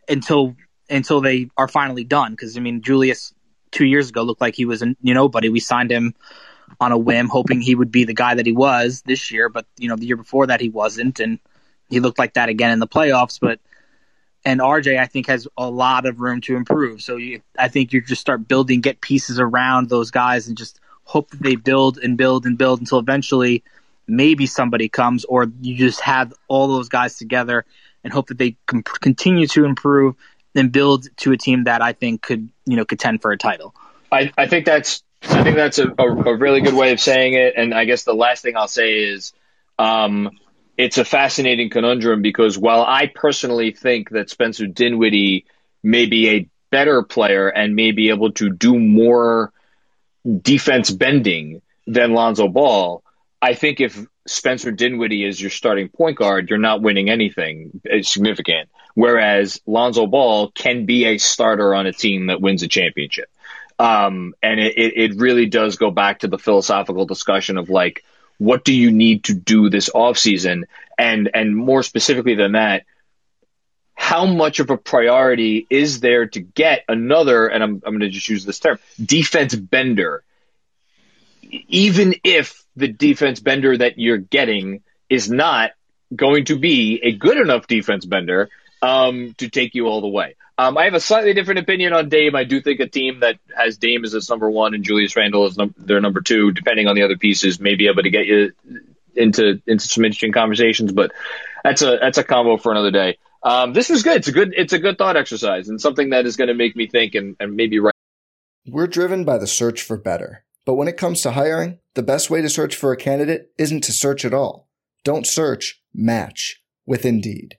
until until they are finally done. Because I mean, Julius two years ago looked like he was a you nobody. We signed him on a whim, hoping he would be the guy that he was this year. But you know, the year before that he wasn't, and he looked like that again in the playoffs. But and RJ, I think, has a lot of room to improve. So you, I think you just start building, get pieces around those guys, and just hope that they build and build and build until eventually maybe somebody comes, or you just have all those guys together and hope that they continue to improve and build to a team that I think could you know contend for a title. I, I think that's I think that's a, a, a, really good way of saying it. And I guess the last thing I'll say is um, it's a fascinating conundrum because while I personally think that Spencer Dinwiddie may be a better player and may be able to do more defense bending than Lonzo Ball. I think if Spencer Dinwiddie is your starting point guard, you're not winning anything significant. Whereas Lonzo Ball can be a starter on a team that wins a championship. Um, and it, it really does go back to the philosophical discussion of like, what do you need to do this offseason? And, and more specifically than that, how much of a priority is there to get another, and I'm, I'm going to just use this term, defense bender, even if the defense bender that you're getting is not going to be a good enough defense bender um, to take you all the way. Um, I have a slightly different opinion on Dame. I do think a team that has Dame as its number one and Julius Randle as num- their number two, depending on the other pieces, may be able to get you into into some interesting conversations. But that's a that's a combo for another day. Um, this was good. It's a good it's a good thought exercise and something that is going to make me think and, and maybe right. We're driven by the search for better, but when it comes to hiring, the best way to search for a candidate isn't to search at all. Don't search. Match with Indeed.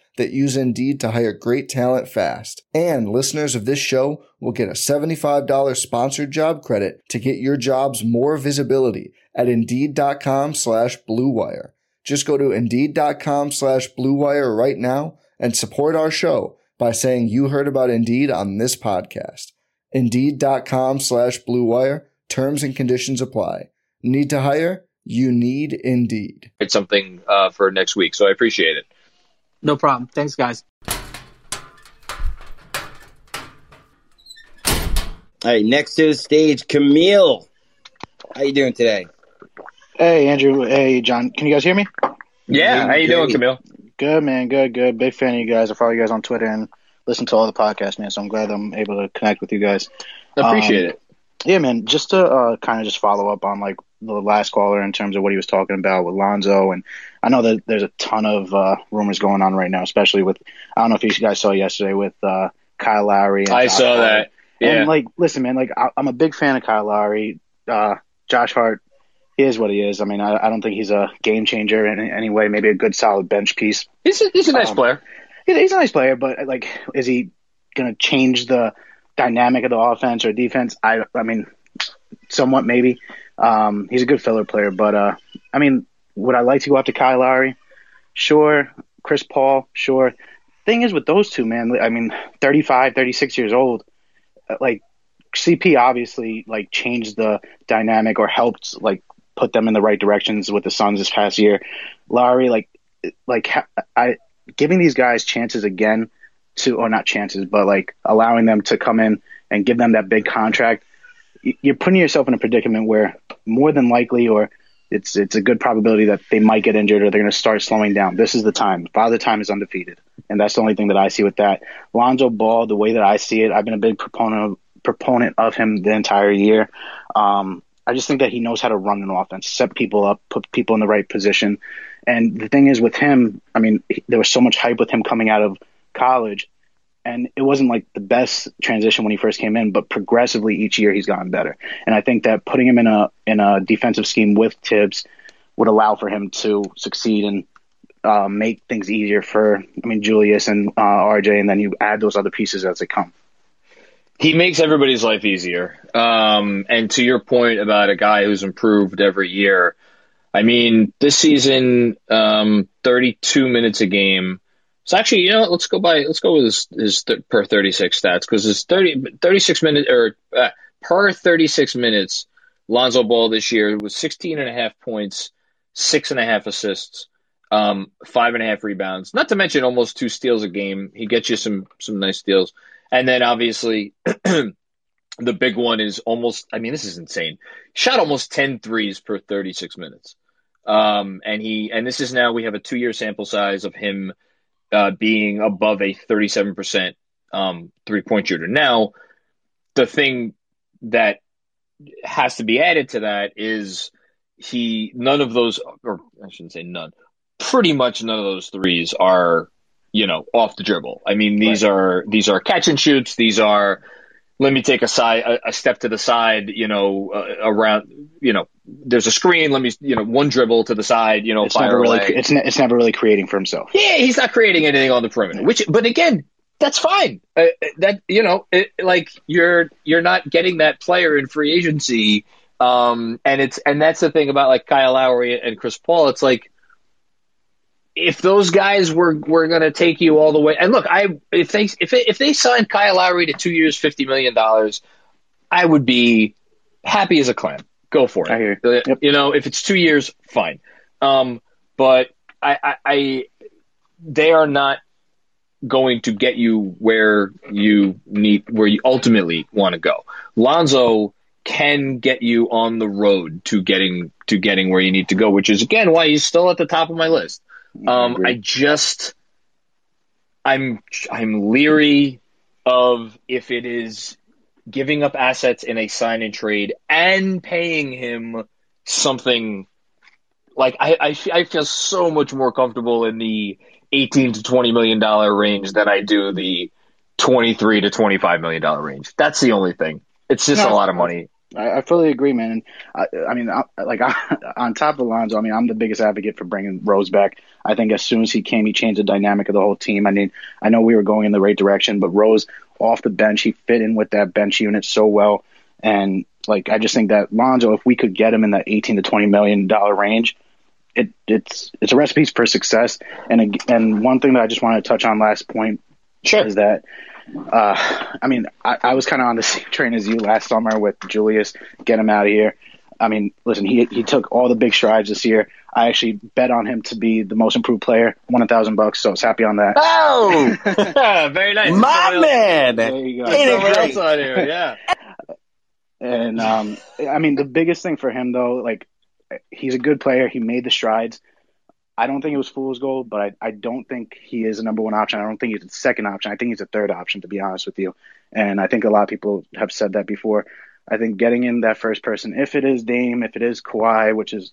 that use Indeed to hire great talent fast. And listeners of this show will get a $75 sponsored job credit to get your jobs more visibility at Indeed.com slash BlueWire. Just go to Indeed.com slash BlueWire right now and support our show by saying you heard about Indeed on this podcast. Indeed.com slash BlueWire. Terms and conditions apply. Need to hire? You need Indeed. It's something uh, for next week, so I appreciate it. No problem. Thanks, guys. All right, next to the stage, Camille. How you doing today? Hey, Andrew. Hey, John. Can you guys hear me? Yeah. How you doing, Camille? Good, man. Good, good. Big fan of you guys. I follow you guys on Twitter and listen to all the podcasts, man. So I'm glad I'm able to connect with you guys. Appreciate Um, it. Yeah, man. Just to uh, kind of just follow up on like the last caller in terms of what he was talking about with Lonzo, and I know that there's a ton of uh, rumors going on right now, especially with I don't know if you guys saw yesterday with uh, Kyle Lowry. And I Josh saw Hart. that. Yeah. And like, listen, man. Like, I, I'm a big fan of Kyle Lowry. Uh, Josh Hart he is what he is. I mean, I, I don't think he's a game changer in any way. Maybe a good, solid bench piece. he's a, he's a nice um, player. He's, he's a nice player, but like, is he going to change the dynamic of the offense or defense? I, I mean, somewhat maybe. Um, he's a good filler player, but uh, I mean, would I like to go after Kyle Lowry? Sure. Chris Paul, sure. Thing is with those two, man. I mean, 35, 36 years old. uh, Like CP obviously like changed the dynamic or helped like put them in the right directions with the Suns this past year. Lowry, like, like I giving these guys chances again to, or not chances, but like allowing them to come in and give them that big contract. You're putting yourself in a predicament where more than likely, or it's it's a good probability that they might get injured or they're going to start slowing down. This is the time. Father Time is undefeated, and that's the only thing that I see with that. Lonzo Ball, the way that I see it, I've been a big proponent of, proponent of him the entire year. Um, I just think that he knows how to run an offense, set people up, put people in the right position. And the thing is with him, I mean, he- there was so much hype with him coming out of college, and it wasn't like the best transition when he first came in, but progressively each year he's gotten better. And I think that putting him in a in a defensive scheme with Thibs would allow for him to succeed and uh, make things easier for, I mean, Julius and uh, RJ, and then you add those other pieces as they come. he makes everybody's life easier. Um, and to your point about a guy who's improved every year, I mean, this season, um, 32 minutes a game. So actually, you know, let's go by, let's go with his, his th- per 36 stats because his 30, 36 minutes or uh, per 36 minutes, Lonzo Ball this year was 16 and a half points, six and a half assists, um, five and a half rebounds, not to mention almost two steals a game. He gets you some, some nice steals. And then obviously the big one is almost, I mean, this is insane. Shot almost 10 threes per 36 minutes. Um, and he, and this is now, we have a two year sample size of him, uh, being above a 37%, um, three point shooter. Now, the thing that has to be added to that is he, none of those, or I shouldn't say none, pretty much none of those threes are, you know, off the dribble. I mean, these right. are these are catch and shoots. These are let me take a side a, a step to the side, you know, uh, around, you know, there's a screen. Let me, you know, one dribble to the side, you know, it's fire never really, it's ne- it's never really creating for himself. Yeah, he's not creating anything on the perimeter. Which, but again, that's fine. Uh, that you know, it, like you're you're not getting that player in free agency. Um, and it's and that's the thing about like Kyle Lowry and Chris Paul. It's like if those guys were were going to take you all the way, and look, I if they if they, if they signed Kyle Lowry to two years, fifty million dollars, I would be happy as a clam. Go for it. I hear. You. Yep. you know, if it's two years, fine. Um, but I, I, I, they are not going to get you where you need, where you ultimately want to go. Lonzo can get you on the road to getting to getting where you need to go, which is again why he's still at the top of my list. Um, I, I just I'm I'm leery of if it is giving up assets in a sign and trade and paying him something like I, I, I feel so much more comfortable in the 18 to 20 million dollar range than I do the 23 to 25 million dollar range. That's the only thing. It's just no, a lot of money. I, I fully agree, man. And I, I mean, I, like I, on top of Lonzo, I mean, I'm the biggest advocate for bringing Rose back. I think as soon as he came, he changed the dynamic of the whole team. I mean, I know we were going in the right direction, but Rose off the bench, he fit in with that bench unit so well. And like, I just think that Lonzo, if we could get him in that 18 to 20 million dollar range, it, it's it's a recipe for success. And and one thing that I just want to touch on last point sure. is that uh, I mean, I, I was kind of on the same train as you last summer with Julius. Get him out of here. I mean, listen, he he took all the big strides this year. I actually bet on him to be the most improved player. Won a thousand bucks, so I was happy on that. Oh, very nice, my man. There you go. Ain't Someone else on here, yeah. And um, I mean, the biggest thing for him though, like he's a good player. He made the strides. I don't think it was fool's gold, but I, I don't think he is a number one option. I don't think he's a second option. I think he's a third option, to be honest with you. And I think a lot of people have said that before. I think getting in that first person, if it is Dame, if it is Kawhi, which is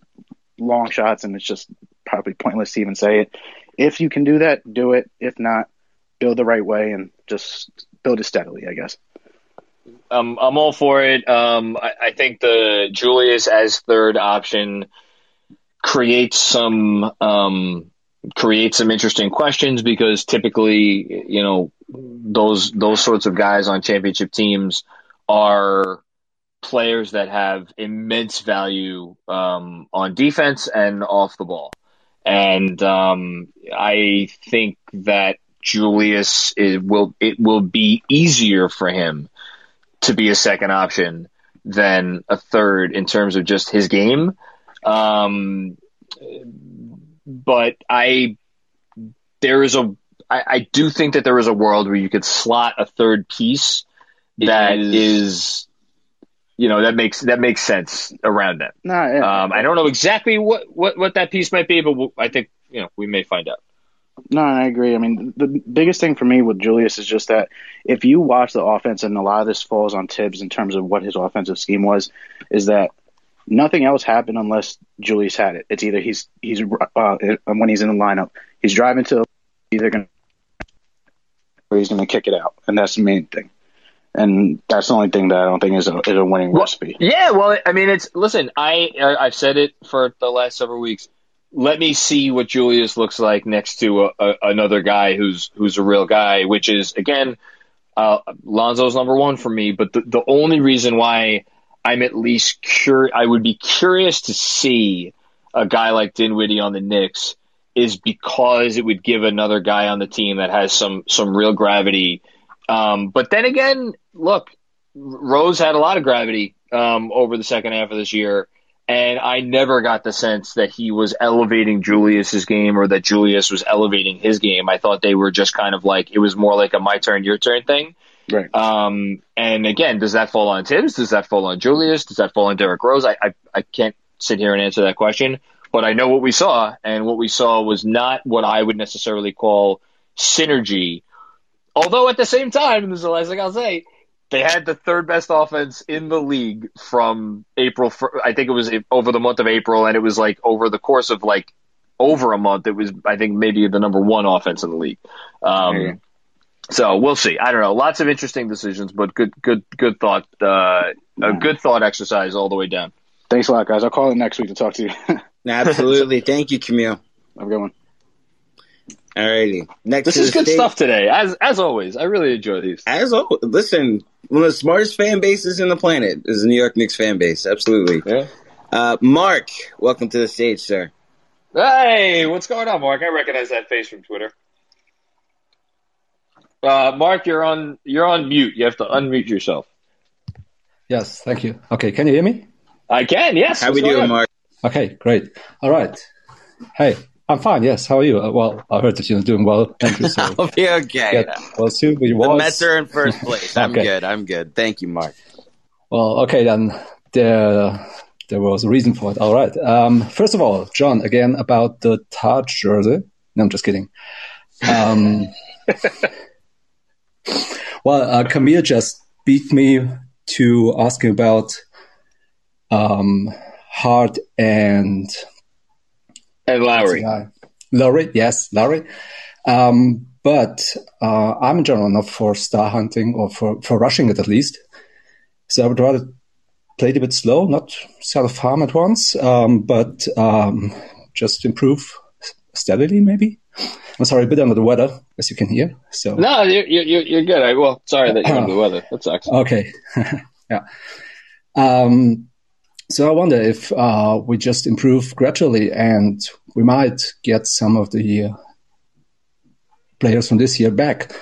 long shots and it's just probably pointless to even say it. If you can do that, do it. If not, build the right way and just build it steadily, I guess. Um, I'm all for it. Um, I, I think the Julius as third option creates some um, creates some interesting questions because typically, you know, those those sorts of guys on championship teams are players that have immense value um, on defense and off the ball. And um, I think that Julius it will it will be easier for him to be a second option than a third in terms of just his game. Um, but I there is a I, I do think that there is a world where you could slot a third piece that is, is you know that makes that makes sense around that. No, yeah. um, I don't know exactly what, what what that piece might be, but we'll, I think you know we may find out. No, I agree. I mean, the biggest thing for me with Julius is just that if you watch the offense, and a lot of this falls on Thibs in terms of what his offensive scheme was, is that nothing else happened unless Julius had it. It's either he's he's uh, when he's in the lineup, he's driving to either going or he's going to kick it out, and that's the main thing and that's the only thing that I don't think is a is a winning well, recipe. Yeah, well, I mean, it's listen. I I've said it for the last several weeks. Let me see what Julius looks like next to a, a, another guy who's who's a real guy, which is again, uh, Lonzo's number one for me. But the the only reason why I'm at least cur I would be curious to see a guy like Dinwiddie on the Knicks is because it would give another guy on the team that has some some real gravity um, but then again, look, Rose had a lot of gravity um, over the second half of this year, and I never got the sense that he was elevating Julius's game or that Julius was elevating his game. I thought they were just kind of like it was more like a my turn, your turn thing. Right. Um, and again, does that fall on Thibs? Does that fall on Julius? Does that fall on Derrick Rose? I, I, I can't sit here and answer that question, but I know what we saw, and what we saw was not what I would necessarily call synergy Although at the same time, and this is the last thing I'll say, they had the third best offense in the league from April. I think it was over the month of April, and it was like over the course of like over a month, it was I think maybe the number one offense in the league. Um, so we'll see. I don't know. Lots of interesting decisions, but good, good, good thought. Uh, a good thought exercise all the way down. Thanks a lot, guys. I'll call in next week to talk to you. Absolutely. Thank you, Camille. Have a good one. Alrighty. Next, This is good stage- stuff today, as as always. I really enjoy these. As always, listen, one of the smartest fan bases in the planet is the New York Knicks fan base. Absolutely. Yeah. Uh, Mark, welcome to the stage, sir. Hey, what's going on, Mark? I recognize that face from Twitter. Uh, Mark, you're on you're on mute. You have to unmute yourself. Yes, thank you. Okay, can you hear me? I can. Yes. How we doing, on? Mark? Okay, great. All right. Hey, I'm fine. Yes, how are you? Uh, well, I heard that you're doing well. Thank you. So, I'll be okay. yeah, well, soon we your The voice. Mets are in first place. I'm Okay. good. I'm good. Thank you, Mark. Well, okay then. There, there was a reason for it. All right. Um, first of all, John, again about the Taj jersey. No, I'm just kidding. Um, well, uh, Camille just beat me to asking about um, Hart and And Lowry. Lowry, yes, Lowry. Um, but uh, I'm in general not for star hunting or for, for rushing it at least. So I would rather play it a bit slow, not sell a farm at once, um, but um, just improve steadily, maybe. I'm sorry, a bit under the weather, as you can hear. So No, you're you're, you're good. I, well, sorry that you're under the weather. That sucks. Okay. yeah. Um, so I wonder if uh, we just improve gradually and we might get some of the uh, players from this year back.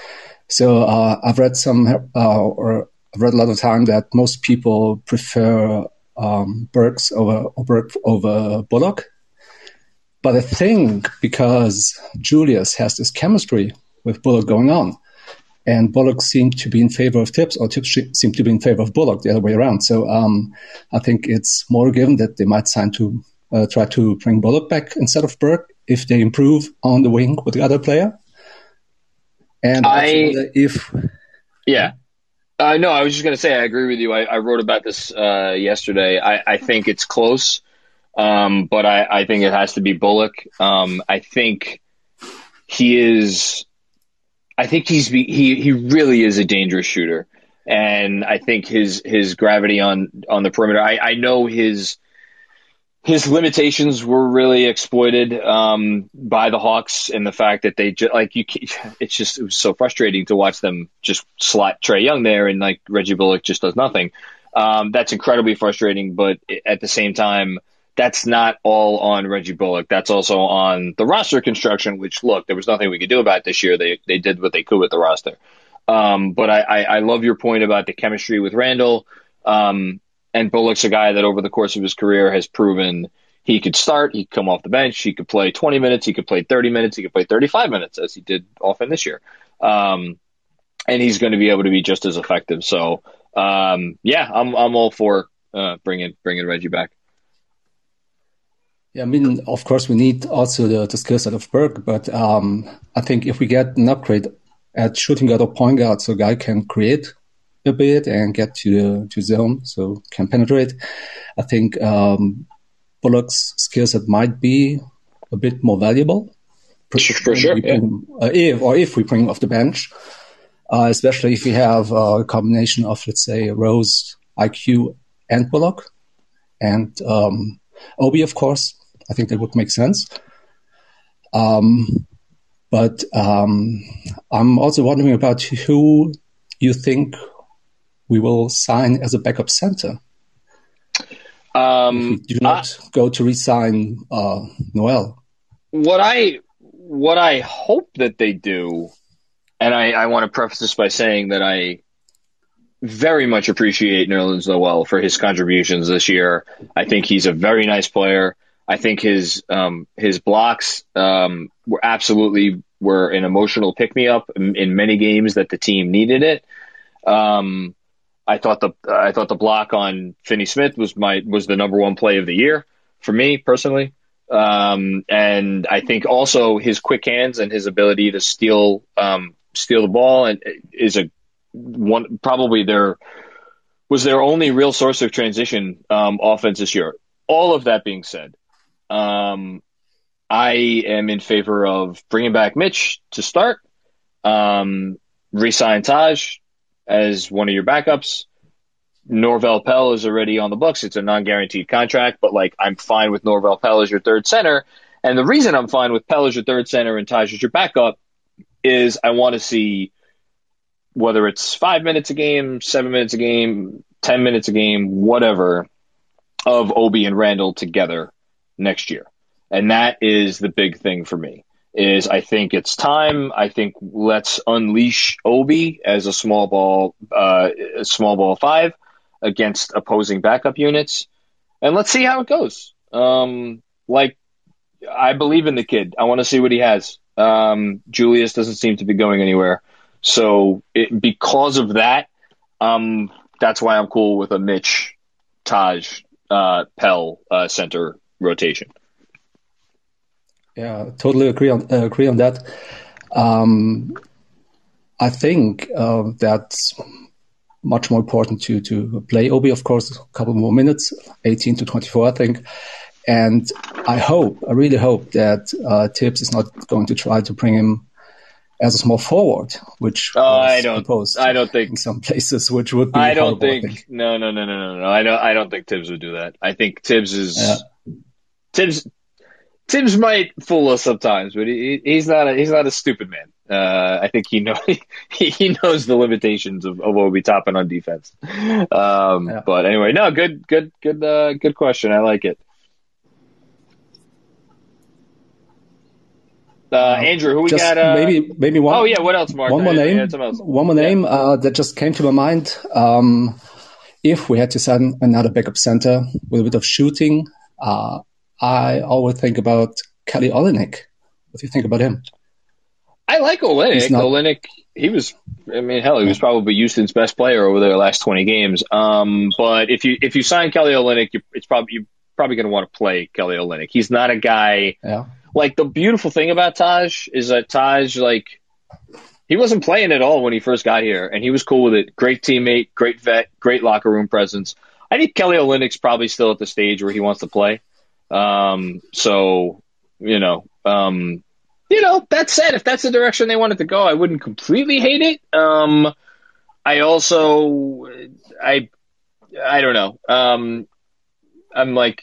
So uh, I've read some, uh, or I've read a lot of time that most people prefer um, Burks over or Burke over Bullock. But I think because Julius has this chemistry with Bullock going on, and Bullock seemed to be in favor of Thibs, or Thibs seemed to be in favor of Bullock the other way around. So um, I think it's more given that they might sign to uh, try to bring Bullock back instead of Burke if they improve on the wing with the other player. And I if Yeah. Uh, no, I was just going to say I agree with you. I, I wrote about this uh, yesterday. I, I think it's close, um, but I, I think it has to be Bullock. Um, I think he is. I think he's he he really is a dangerous shooter, and I think his his gravity on on the perimeter. I, I know his his limitations were really exploited um, by the Hawks and the fact that they just like you. It's just it was so frustrating to watch them just slot Trae Young there and like Reggie Bullock just does nothing. Um, that's incredibly frustrating, but at the same time, that's not all on Reggie Bullock. That's also on the roster construction. Which look, there was nothing we could do about this year. They they did what they could with the roster. Um, but I, I, I love your point about the chemistry with Randle. Um, and Bullock's a guy that over the course of his career has proven he could start, he could come off the bench, he could play 20 minutes, he could play 30 minutes, he could play 35 minutes, as he did often this year. Um, and he's going to be able to be just as effective. So, um, yeah, I'm I'm all for uh, bringing bringing Reggie back. Yeah, I mean, of course, we need also the, the skill set of Burke, but um, I think if we get an upgrade at shooting guard or point guard, so guy can create a bit and get to the to zone, so can penetrate. I think um, Bullock's skill set might be a bit more valuable. For sure, bring- uh, if or if we bring him off the bench, uh, especially if we have a combination of, let's say, Rose, IQ, and Bullock, and um, Obi, of course. I think that would make sense. Um, but um, I'm also wondering about who you think we will sign as a backup center. Um, do not go to re-sign uh, Noel. what I what I hope that they do, and I, I want to preface this by saying that I very much appreciate Nerlens Noel for his contributions this year. I think he's a very nice player. I think his um, his blocks um, were absolutely were an emotional pick me up in, in many games that the team needed it. Um, I thought the I thought the block on Finney Smith was my was the number one play of the year for me personally. Um, and I think also his quick hands and his ability to steal um, steal the ball and is a one probably their was their only real source of transition um, offense this year. All of that being said, um, I am in favor of bringing back Mitch to start, um, re-sign Taj as one of your backups. Norvel Pelle is already on the books. It's a non-guaranteed contract, but like I'm fine with Norvel Pelle as your third center. And the reason I'm fine with Pelle as your third center and Taj as your backup is I want to see whether it's five minutes a game, seven minutes a game, ten minutes a game, whatever, of Obi and Randle together next year. And that is the big thing for me. Is I think it's time. I think let's unleash Obi as a small ball, uh, small ball five against opposing backup units, and let's see how it goes. Um, like I believe in the kid. I want to see what he has. Um, Julius doesn't seem to be going anywhere, so it, because of that, um, that's why I'm cool with a Mitch, Taj, uh, Pelle uh, center rotation. Yeah, totally agree on uh, agree on that. Um, I think uh, that's much more important to to play Obi, of course, a couple more minutes, eighteen to twenty four, I think. And I hope, I really hope that uh, Thibs is not going to try to bring him as a small forward, which uh, I don't, I don't think in some places, which would be. I don't horrible, think, I think. No, no, no, no, no, no. I don't. I don't think Thibs would do that. I think Thibs is Yeah. Thibs. Thibs might fool us sometimes, but he, he's not. A, he's not a stupid man. Uh, I think he know he, he knows the limitations of, of Obi Toppin on defense. Um, Yeah. But anyway, no, good, good, good, uh, good question. I like it. Uh, Andrew, who we Just got? Uh, maybe, maybe one. Oh yeah, what else, Mark? One more I name. One more name uh, that just came to my mind. Um, if we had to sign another backup center with a bit of shooting, uh, I always think about Kelly Olynyk. What do you think about him? I like Olynyk. Not- Olynyk, he was, I mean, hell, he was probably Houston's best player over their last 20 games. Um, but if you, if you sign Kelly Olynyk, you, it's probably, you're probably going to want to play Kelly Olynyk. He's not a guy, Yeah. like the beautiful thing about Taj is that Taj, like, he wasn't playing at all when he first got here, and he was cool with it. Great teammate, great vet, great locker room presence. I think Kelly Olynyk's probably still at the stage where he wants to play. Um, so, you know, um, you know, that said, if that's the direction they wanted to go, I wouldn't completely hate it. Um, I also, I, I don't know. Um, I'm like,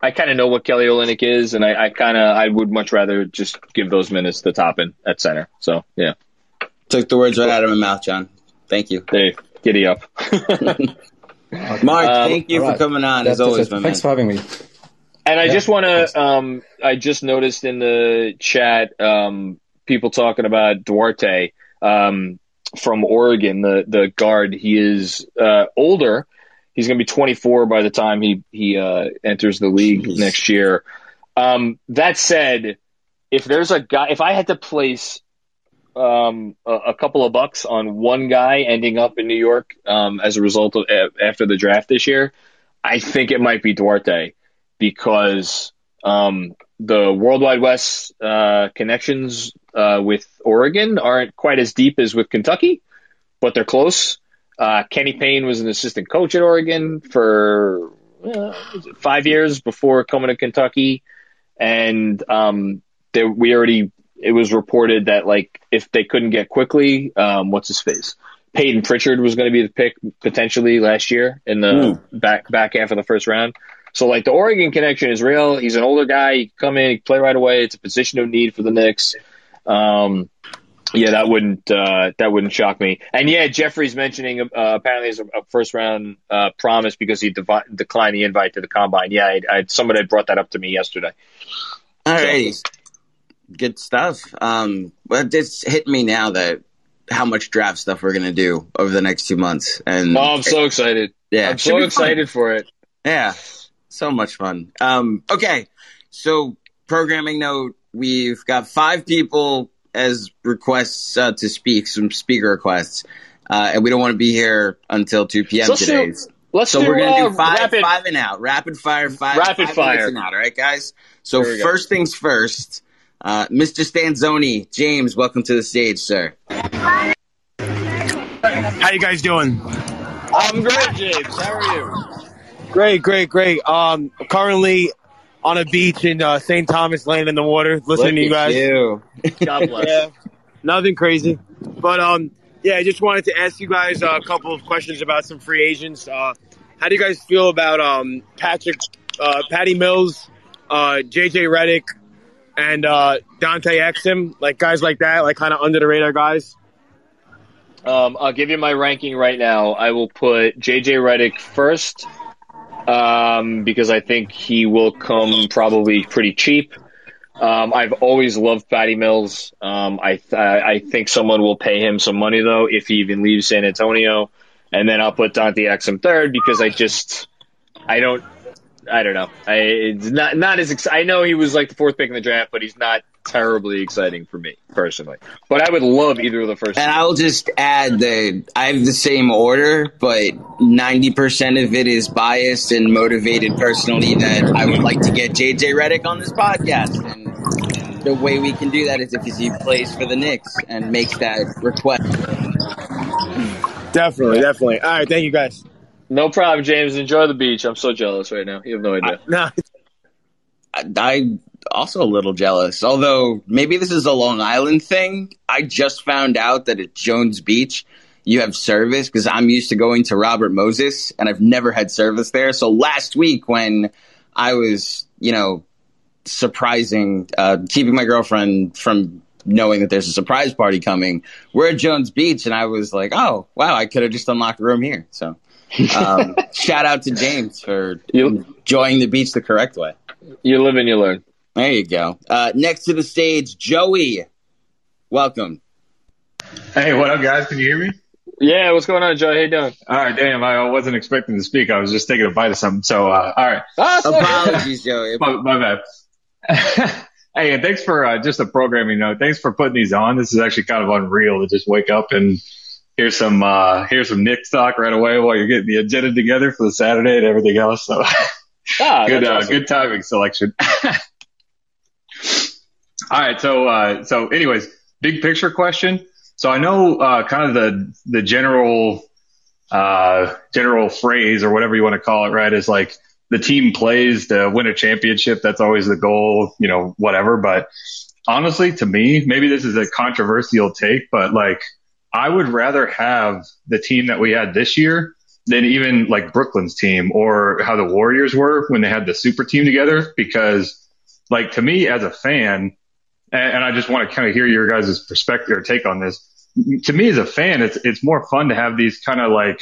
I kind of know what Kelly Olynyk is, and I, I kind of, I would much rather just give those minutes to Toppin at center. So, yeah. Took the words right out of my mouth, John. Thank you. Hey, giddy up. Mark, Um, thank you all for right. coming on That's- as always, that's it. man. Thanks for having me. And I Yeah, just want to, um, I just noticed in the chat, um, people talking about Duarte, um, from Oregon, the, the guard. He is, uh, older. He's going to be 24 by the time he, he, uh, enters the league Jeez. next year. Um, that said, if there's a guy, if I had to place, um, a, a couple of bucks on one guy ending up in New York, um, as a result of, after the draft this year, I think it might be Duarte because um, the World Wide Wes uh, connections uh, with Oregon aren't quite as deep as with Kentucky, but they're close. Uh, Kenny Payne was an assistant coach at Oregon for uh, five years before coming to Kentucky, and um, they, we already it was reported that like if they couldn't get Quickley, um, what's his face? Payton Pritchard was going to be the pick potentially last year in the back back half of the first round. So like the Oregon connection is real. He's an older guy. He can come in, he can play right away. It's a position of need for the Knicks. Um, yeah, that wouldn't uh, that wouldn't shock me. And yeah, Jeffrey's mentioning uh, apparently as a, a first round uh, promise because he devi- declined the invite to the combine. Yeah, I, I, somebody brought that up to me yesterday. All right. Good stuff. Um, but it's hit me now that how much draft stuff we're gonna do over the next two months, and Oh, I'm so excited. yeah, I'm so excited for it. Yeah, so much fun. Um, okay, so programming note: we've got five people as requests uh, to speak, some speaker requests, uh, and we don't want to be here until two p.m. So let's today. do- Let's so do, we're gonna uh, do five, rapid- five and out, rapid fire, five, Rapid five fire. and out. All right, guys. So Here we go. first things first, uh, Mr. Stanzoni, James, welcome to the stage, sir. How you guys doing? I'm great, James. How are you? Great, great, great. Um, currently on a beach in uh, St. Thomas, laying in the water, listening to you guys. you. God bless. Yeah, nothing crazy, but um, yeah, I just wanted to ask you guys a couple of questions about some free agents. Uh, how do you guys feel about um Patrick, uh, Patty Mills, uh, JJ Redick, and uh, Dante Exum, like guys like that, like kind of under the radar guys? Um, I'll give you my ranking right now. I will put JJ Redick first um, because I think he will come probably pretty cheap. Um, I've always loved Patty Mills. Um, I th- I think someone will pay him some money though if he even leaves San Antonio, and then I'll put Dante Exum third because I just I don't I don't know. I it's not not as ex- I know he was like the fourth pick in the draft, but he's not terribly exciting for me personally. But I would love either of the first. And I'll just add that I have the same order, but 90% of it is biased and motivated personally that I would like to get JJ Redick on this podcast. And the way we can do that is if he plays for the Knicks and makes that request. Definitely, definitely. All right, thank you guys. No problem, James. Enjoy the beach. I'm so jealous right now. You have no idea. No, I, also a little jealous, although maybe this is a Long Island thing. I just found out that at Jones Beach, you have service because I'm used to going to Robert Moses and I've never had service there. So last week when I was, you know, surprising, uh, keeping my girlfriend from knowing that there's a surprise party coming, we're at Jones Beach and I was like, oh, wow, I could have just unlocked a room here. So um, shout out to James for You- enjoying the beach the correct way. You live and you learn. There you go. Uh, next to the stage, Joey. Welcome. Hey, what up, guys? Can you hear me? Yeah, what's going on, Joey? How you doing? All right, damn, I wasn't expecting to speak. I was just taking a bite of something. So, uh, all right. Sorry. Apologies, Joey. My, my bad. hey, and thanks for uh, just a programming note. Thanks for putting these on. This is actually kind of unreal to just wake up and hear some uh, hear some Knick talk right away while you're getting the agenda together for the Saturday and everything else. So, Ah, good uh, awesome. good timing selection. All right, so uh, so anyways, big picture question. So I know uh, kind of the the general uh, general phrase or whatever you want to call it, right? Is like the team plays to win a championship. That's always the goal, you know, whatever. But honestly, to me, maybe this is a controversial take, but like I would rather have the team that we had this year than even like Brooklyn's team or how the Warriors were when they had the super team together. Because like to me as a fan, and, and I just want to kind of hear your guys' perspective or take on this. To me as a fan, it's, it's more fun to have these kind of like,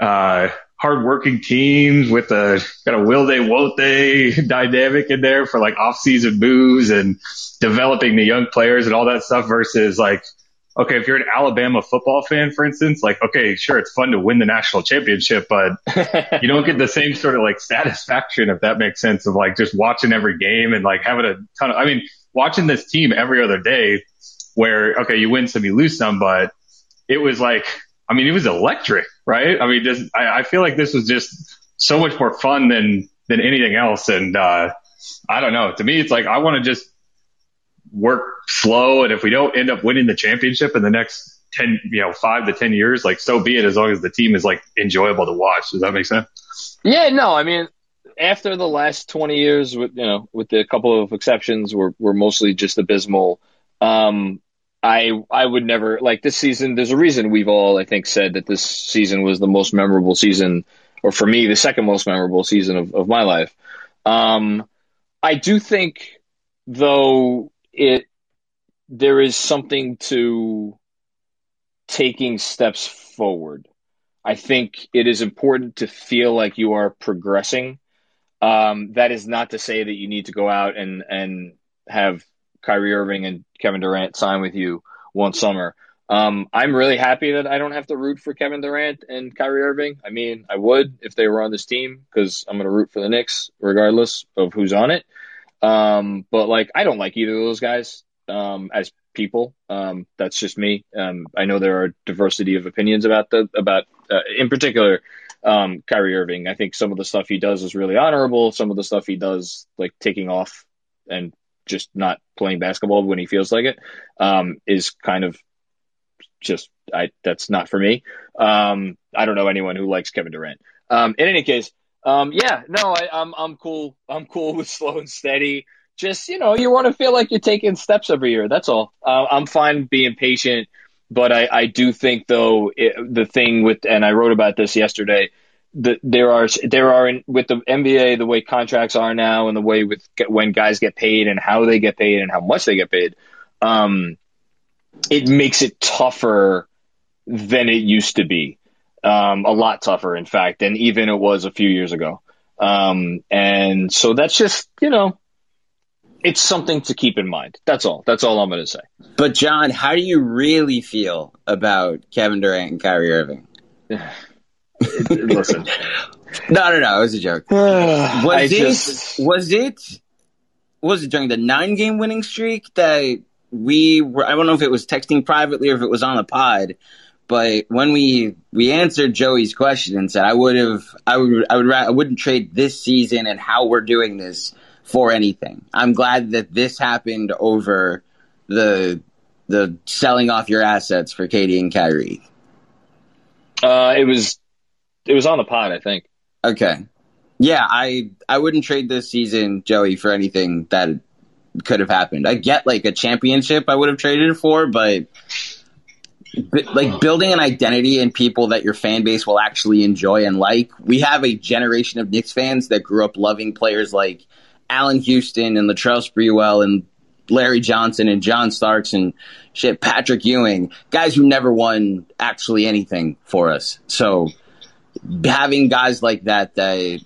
uh, hardworking teams with a kind of will they, won't they dynamic in there for like off-season moves and developing the young players and all that stuff versus like, okay, if you're an Alabama football fan, for instance, like, okay, sure, it's fun to win the national championship, but you don't get the same sort of like satisfaction, if that makes sense, of like just watching every game and like having a ton of, I mean, watching this team every other day where, okay, you win some, you lose some, but it was like, I mean, it was electric, right? I mean, just, I, I feel like this was just so much more fun than, than anything else. And, uh, I don't know. To me, it's like, I want to just work slow. And if we don't end up winning the championship in the next 10, you know, five to 10 years, like so be it as long as the team is like enjoyable to watch. Does that make sense? Yeah, no, I mean, after the last 20 years, with you know, with a couple of exceptions, we're we're mostly just abysmal. Um, I I would never like this season. There's a reason we've all I think said that this season was the most memorable season, or for me, the second most memorable season of of my life. Um, I do think though it there is something to taking steps forward. I think it is important to feel like you are progressing. Um, that is not to say that you need to go out and, and have Kyrie Irving and Kevin Durant sign with you one summer. Um, I'm really happy that I don't have to root for Kevin Durant and Kyrie Irving. I mean, I would if they were on this team because I'm going to root for the Knicks regardless of who's on it. Um, but like, I don't like either of those guys um, as people. Um, that's just me. Um, I know there are diversity of opinions about the about uh, in particular um, Kyrie Irving. I think some of the stuff he does is really honorable. Some of the stuff he does, like taking off and just not playing basketball when he feels like it, um, is kind of just I that's not for me. Um, I don't know anyone who likes Kevin Durant. Um, in any case, Um, yeah, no, I, I'm I'm cool. I'm cool with slow and steady. Just you know, you want to feel like you're taking steps every year. That's all. Uh, I'm fine being patient, but I, I do think though it, the thing with and I wrote about this yesterday. The, there are there are in, with the NBA the way contracts are now and the way with when guys get paid and how they get paid and how much they get paid. Um, it makes it tougher than it used to be. Um, a lot tougher, in fact, than even it was a few years ago. Um, and so that's just, you know, it's something to keep in mind. That's all. That's all I'm going to say. But John, how do you really feel about Kevin Durant and Kyrie Irving? Listen. no, no, no. It was a joke. was I it? just- Was it? Was it during the nine-game winning streak that we were? I don't know if it was texting privately or if it was on the pod. But when we we answered Joey's question and said I would have, I would, I would, I wouldn't trade this season and how we're doing this for anything. I'm glad that this happened over the the selling off your assets for KD and Kyrie. Uh, it was it was on the pod, I think. Okay. Yeah, I I wouldn't trade this season, Joey, for anything that could have happened. I get like a championship I would have traded it for, but like building an identity in people that your fan base will actually enjoy and like. We have a generation of Knicks fans that grew up loving players like Allan Houston and Latrell Sprewell and Larry Johnson and John Starks and shit, Patrick Ewing, guys who never won actually anything for us. So having guys like that that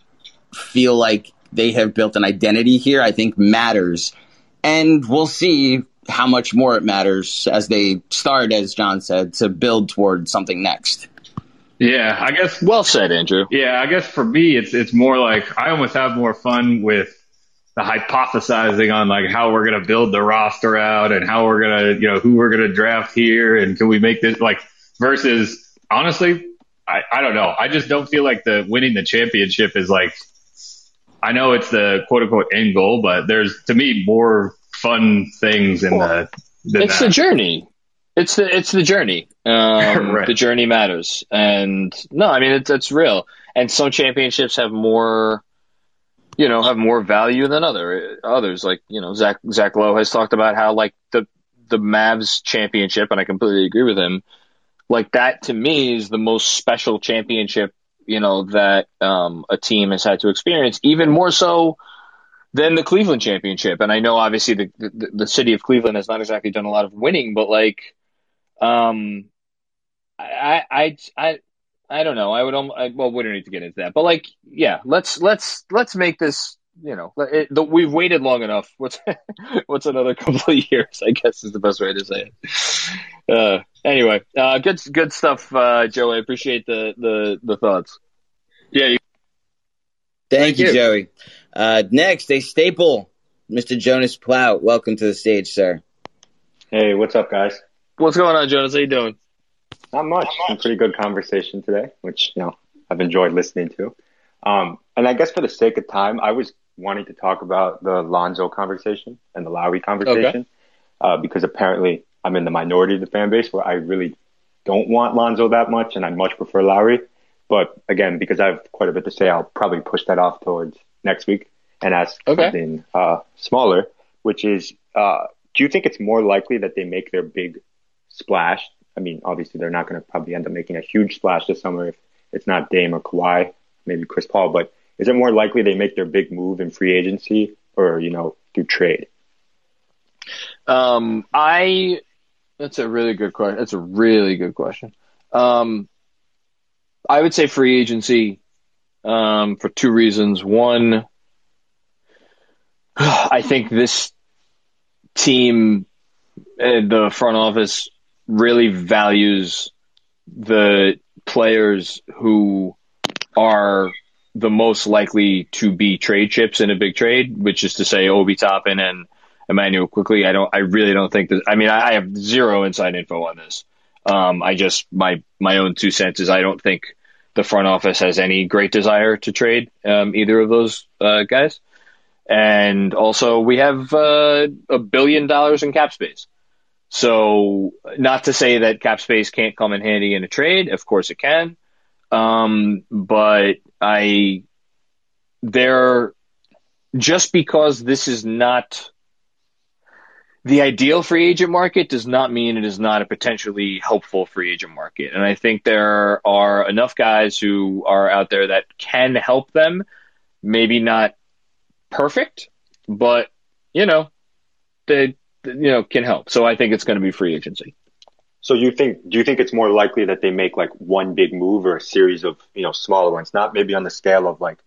feel like they have built an identity here, I think matters. And we'll see how much more it matters as they start, as John said, to build toward something next. Yeah, I guess. Well said, Andrew. Yeah, I guess for me, it's it's more like I almost have more fun with the hypothesizing on like how we're gonna build the roster out and how we're gonna, you know, who we're gonna draft here and can we make this like versus honestly, I, I don't know. I just don't feel like the winning the championship is like I know it's the quote unquote end goal, but there's to me more fun things in the than it's that. the journey. It's the it's the journey. Um, Right. The journey matters, and no, I mean it's it's real. And some championships have more, you know, have more value than other others. Like you know, Zach Zach Lowe has talked about how like the the Mavs championship, and I completely agree with him. Like that to me is the most special championship, you know, that um, a team has had to experience. Even more so than the Cleveland championship. And I know obviously the, the the city of Cleveland has not exactly done a lot of winning, but like, um, I I I I don't know. I would almost, I, well, we don't need to get into that, but like, yeah, let's let's let's make this. You know, it, the, we've waited long enough. What's what's another couple of years? I guess is the best way to say it. Uh, anyway, uh, good good stuff, uh, Joe. I appreciate the the the thoughts. Yeah, you- Thank, you, you. Joey. Uh, next, a staple, Mr. Jonas Plout. Welcome to the stage, sir. Hey, what's up, guys? What's going on, Jonas? How you doing? Not much. Some pretty good conversation today, which you know I've enjoyed listening to. Um, and I guess for the sake of time, I was wanting to talk about the Lonzo conversation and the Lowry conversation uh, because apparently I'm in the minority of the fan base where I really don't want Lonzo that much, and I much prefer Lowry. But again, because I have quite a bit to say, I'll probably push that off towards next week and ask Okay. something uh, smaller, which is, uh, do you think it's more likely that they make their big splash? I mean, obviously they're not going to probably end up making a huge splash this summer if it's not Dame or Kawhi, maybe Chris Paul. But is it more likely they make their big move in free agency or you know through trade? Um, I that's a really good question. That's a really good question. Um, I would say free agency um, for two reasons. One, I think this team, uh, the front office, really values the players who are the most likely to be trade chips in a big trade, which is to say Obi Toppin and Immanuel Quickley. I don't. I really don't think that. I mean, I, have zero inside info on this. Um, I just my my own two cents is I don't think the front office has any great desire to trade um, either of those uh, guys. And also, we have uh, a billion dollars in cap space. So, not to say that cap space can't come in handy in a trade. Of course, it can. Um, but I, there just because this is not the ideal free agent market does not mean it is not a potentially helpful free agent market. And I think there are enough guys who are out there that can help them. Maybe not perfect, but you know, they you know can help. So I think it's going to be free agency. So you think do you think it's more likely that they make like one big move or a series of you know smaller ones, not maybe on the scale of like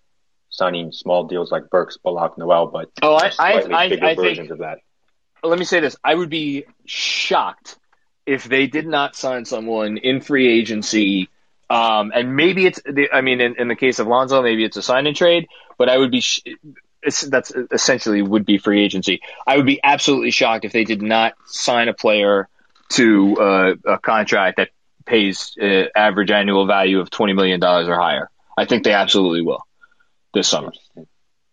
signing small deals like Burks, Bullock, Noel, but oh, I I, I, I think. of that. Let me say this: I would be shocked if they did not sign someone in free agency. Um, and maybe it's, the, I mean, in, in the case of Lonzo, maybe it's a sign and trade, but I would be, sh- that's essentially would be free agency. I would be absolutely shocked if they did not sign a player to uh, a contract that pays uh, average annual value of $20 million or higher. I think they absolutely will this summer.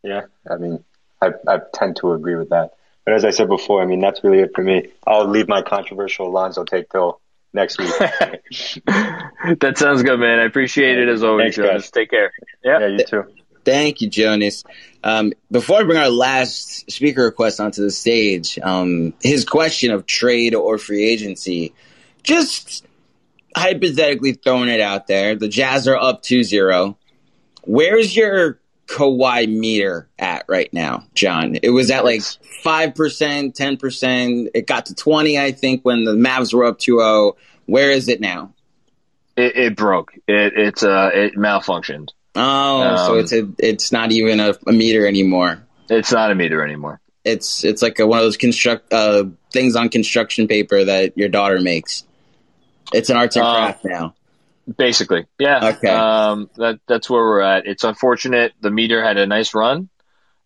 Yeah, I mean, I, I tend to agree with that. But as I said before, I mean, that's really it for me. I'll leave my controversial Alonzo take till next week. that sounds good, man. I appreciate it as always, Thanks, guys. Jonas. Take care. Yeah. yeah, you too. Thank you, Jonas. Um, before I bring our last speaker request onto the stage, um, his question of trade or free agency, just hypothetically throwing it out there, the Jazz are up 2-0. Where's your Kawhi meter at right now, John? It was at like 5%, 10%. It got to 20, I think, when the Mavs were up 2-0. Where is it now? It, it broke. It, it's, uh, it malfunctioned. Oh, so Um, it's a, it's not even a, a meter anymore. It's not a meter anymore. It's it's like a, one of those construct uh, things on construction paper that your daughter makes. It's an arts and Uh, craft now. Basically, yeah. Okay. Um, that that's where we're at. It's unfortunate. The meter had a nice run,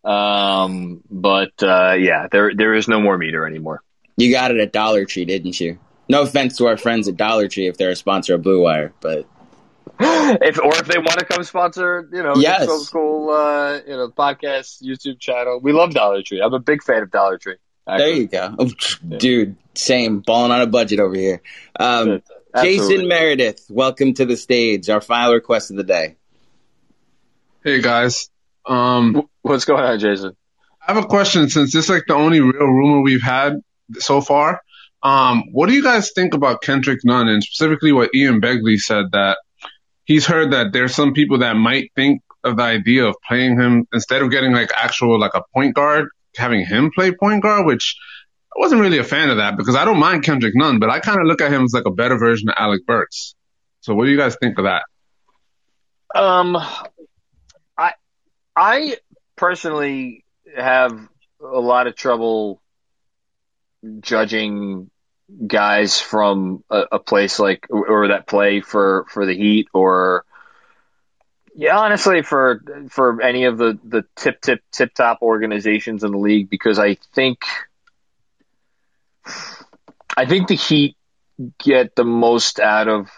um, but uh, yeah, there there is no more meter anymore. You got it at Dollar Tree, didn't you? No offense to our friends at Dollar Tree if they're a sponsor of Blue Wire, but if or if they want to come sponsor, you know, Yes. cool, uh, you know, podcast, YouTube channel. We love Dollar Tree. I'm a big fan of Dollar Tree. there you go, Oh, dude. Same, balling on a budget over here. Um, Jason Meredith, welcome to the stage. Our final request of the day. Hey guys. Um, What's going on, Jason? I have a question since this is like the only real rumor we've had so far. Um, what do you guys think about Kendrick Nunn and specifically what Ian Begley said that he's heard that there's some people that might think of the idea of playing him instead of getting like actual like a point guard, having him play point guard, which I wasn't really a fan of that because I don't mind Kendrick Nunn, but I kind of look at him as like a better version of Alec Burks. So what do you guys think of that? Um, I I personally have a lot of trouble judging guys from a, a place like or that play for for the Heat or yeah, honestly for for any of the the tip tip tip top organizations in the league because I think I think the Heat get the most out of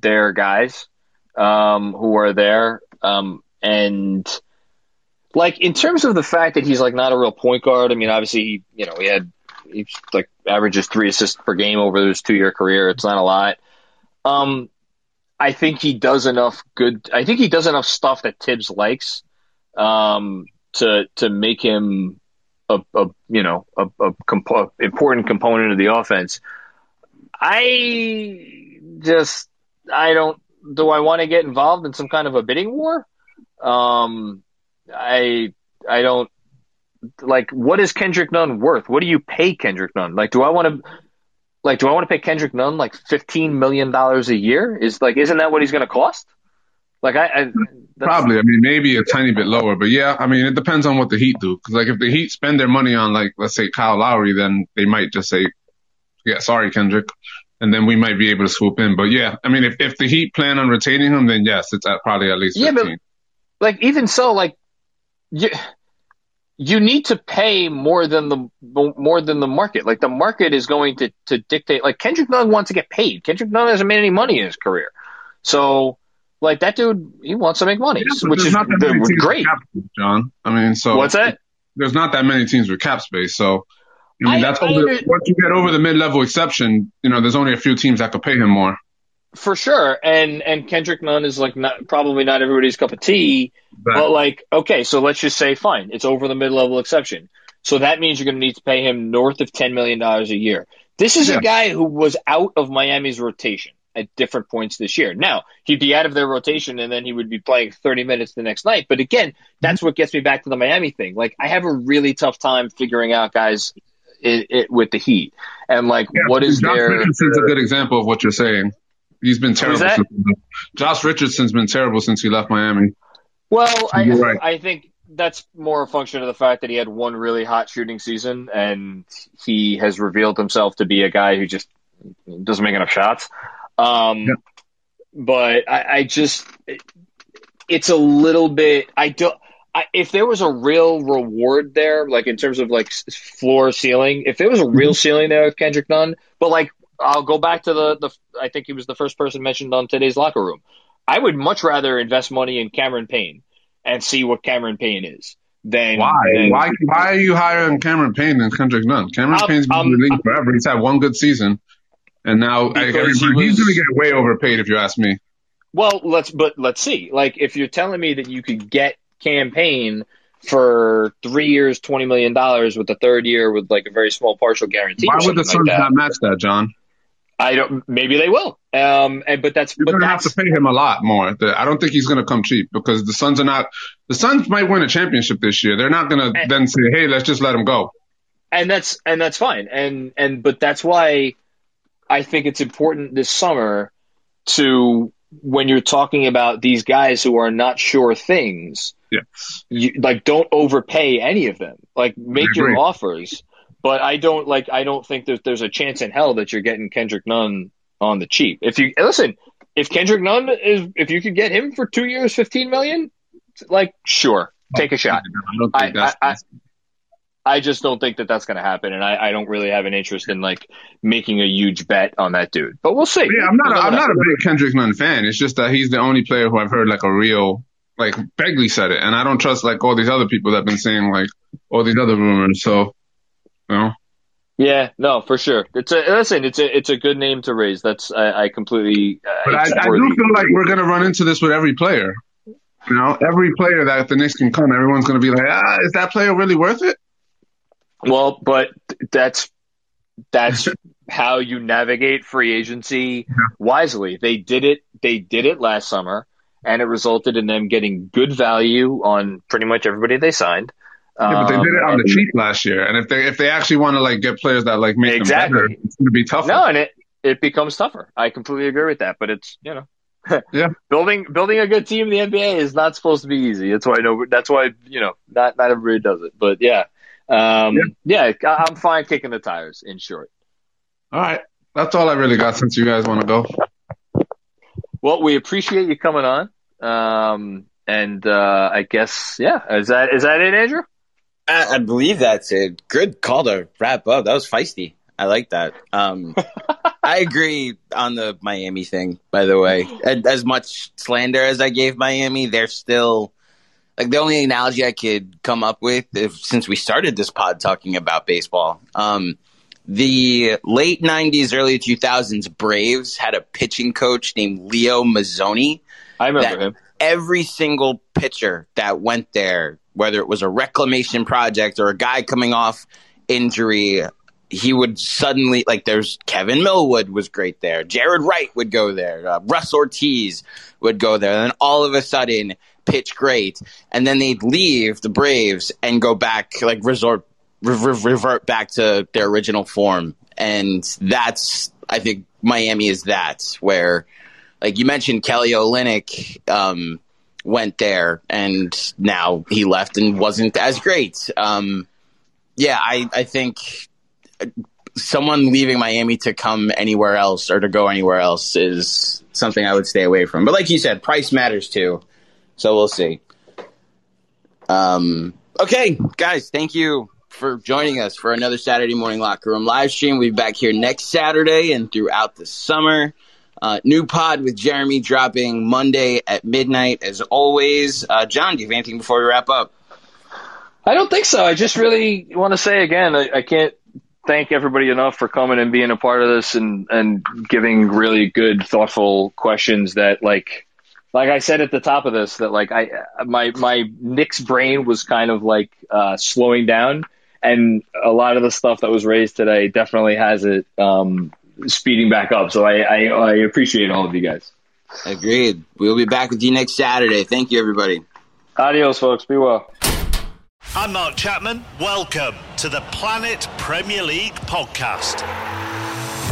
their guys um, who are there. Um, and like in terms of the fact that he's like not a real point guard. I mean, obviously, he, you know, he had he's like averages three assists per game over his two year career. It's not a lot. Um, I think he does enough good. I think he does enough stuff that Thibs likes um, to to make him a, a you know a, a compo- important component of the offense. I just I don't. Do I want to get involved in some kind of a bidding war? Um, I I don't like. What is Kendrick Nunn worth? What do you pay Kendrick Nunn? Like, do I want to? Like, do I want to pay Kendrick Nunn like fifteen million dollars a year? Is like, isn't that what he's going to cost? Like, I, I Probably. I mean, maybe a tiny bit lower, but yeah, I mean, it depends on what the Heat do. Cause like if the Heat spend their money on like, let's say Kyle Lowry, then they might just say, yeah, sorry, Kendrick. And then we might be able to swoop in. But yeah, I mean, if, if the Heat plan on retaining him, then yes, it's at probably at least Yeah, but like even so, like you you need to pay more than the more than the market. Like the market is going to to dictate. Like Kendrick Nunn wants to get paid. Kendrick Nunn hasn't made any money in his career, so like that dude, he wants to make money, Yeah, which is not that many teams great. space, John. I mean, so What's that? There's not that many teams with cap space. So, I mean, I- that's I over, once you get over the mid-level exception, you know, there's only a few teams that could pay him more. for sure. And and Kendrick Nunn is like not probably not everybody's cup of tea, but like okay, so let's just say fine, it's over the mid level exception. So that means you're going to need to pay him north of ten million dollars a year. This is Yeah. a guy who was out of Miami's rotation at different points this year. Now he'd be out of their rotation, and then he would be playing 30 minutes the next night. But again, that's what gets me back to the Miami thing. Like I have a really tough time figuring out guys it, it, with the Heat and like what is Josh their Richardson's a good example of what you're saying. He's been terrible. Since, Josh Richardson's been terrible since he left Miami. Well, I, right. I think that's more a function of the fact that he had one really hot shooting season and he has revealed himself to be a guy who just doesn't make enough shots. Um, But I, I just, it's a little bit, I don't, I, if there was a real reward there, like in terms of like floor ceiling, if there was a real ceiling there with Kendrick Nunn, but like I'll go back to the, the I think he was the first person mentioned on today's locker room. I would much rather invest money in Cameron Payne and see what Cameron Payne is than Why? than- Why? Why are you hiring Cameron Payne than Kendrick Nunn? Cameron Um, Payne's been in the league forever. He's had one good season, and now Because he everybody, he's going to get way overpaid if you ask me. Well, let's but let's see. Like if you're telling me that you could get Cam Payne for three years, twenty million dollars, with the third year with like a very small partial guarantee. Why would the Suns like not match that, John? I don't. Maybe they will. Um, and but that's You're but going to have to pay him a lot more. I don't think he's going to come cheap because the Suns are not. The Suns might win a championship this year. They're not going to then say, "Hey, let's just let him go." and that's and that's fine. And and but that's why I think it's important this summer to when you're talking about these guys who are not sure things. Yes. You, like don't overpay any of them. Like make your offers. But I don't like. I don't think that there's a chance in hell that you're getting Kendrick Nunn on the cheap. If you listen, if Kendrick Nunn is, if you could get him for two years, fifteen million, like sure, take a shot. I don't think I, that's. I, I, just don't think that that's going to happen, and I, I don't really have an interest in like making a huge bet on that dude. But we'll see. yeah, I'm not. A, I'm not a big Kendrick Nunn fan. It's just that he's the only player who I've heard like a real. Like Begley said it, and I don't trust like all these other people that have been saying like all these other rumors. So, you know. Yeah, no, for sure. It's a listen. It's a it's a good name to raise. That's I, I completely. Uh, But I, I do feel like we're going to run into this with every player. You know, every player that the Knicks can come, everyone's going to be like, ah, is that player really worth it? Well, but that's that's how you navigate free agency wisely. They did it. They did it last summer, and it resulted in them getting good value on pretty much everybody they signed. Yeah, but they did it on Um, the cheap last year. And if they if they actually want to like get players that like make Exactly. them better, it's going to be tougher. No, and it it becomes tougher. I completely agree with that. But it's you know, yeah, building building a good team in the NBA is not supposed to be easy. That's why I know. That's why you know not not everybody does it. But yeah, um, yeah, I- I'm fine kicking the tires. In short. All right, that's all I really got since you guys want to go. Well, we appreciate you coming on. Um, and uh, I guess yeah, is that is that it, Andrew? I, I believe that's it. Good call to wrap up. That was feisty. I like that. Um, I agree on the Miami thing. By the way, as much slander as I gave Miami, they're still like the only analogy I could come up with, if, since we started this pod talking about baseball. Um, the late '90s, early 2000s Braves had a pitching coach named Leo Mazzone. I remember him. Every single pitcher that went there, whether it was a reclamation project or a guy coming off injury, he would suddenly like. There's Kevin Millwood was great there. Jaret Wright would go there. Uh, Russ Ortiz would go there. And then all of a sudden, pitch great, and then they'd leave the Braves and go back like resort re- re- revert back to their original form. And that's, I think, Miami is that where, like you mentioned, Kelly Olynyk um, went there, and now he left and wasn't as great. Um, yeah, I, I think someone leaving Miami to come anywhere else or to go anywhere else is something I would stay away from. But like you said, price matters too. So we'll see. Um, okay, guys, thank you for joining us for another Saturday morning locker room live stream. We'll be back here next Saturday and throughout the summer. Uh, new pod with Jeremy dropping Monday at midnight as always. Uh, John, do you have anything before we wrap up? I don't think so. I just really want to say again, I, I can't thank everybody enough for coming and being a part of this and and giving really good, thoughtful questions that like like I said at the top of this that like I my my Knicks brain was kind of like uh, slowing down, and a lot of the stuff that was raised today definitely has it um, speeding back up. So I, I I appreciate all of you guys. Agreed. We'll be back with you next Saturday. Thank you, everybody. Adios, folks. Be well. I'm Mark Chapman. Welcome to the Planet Premier League podcast.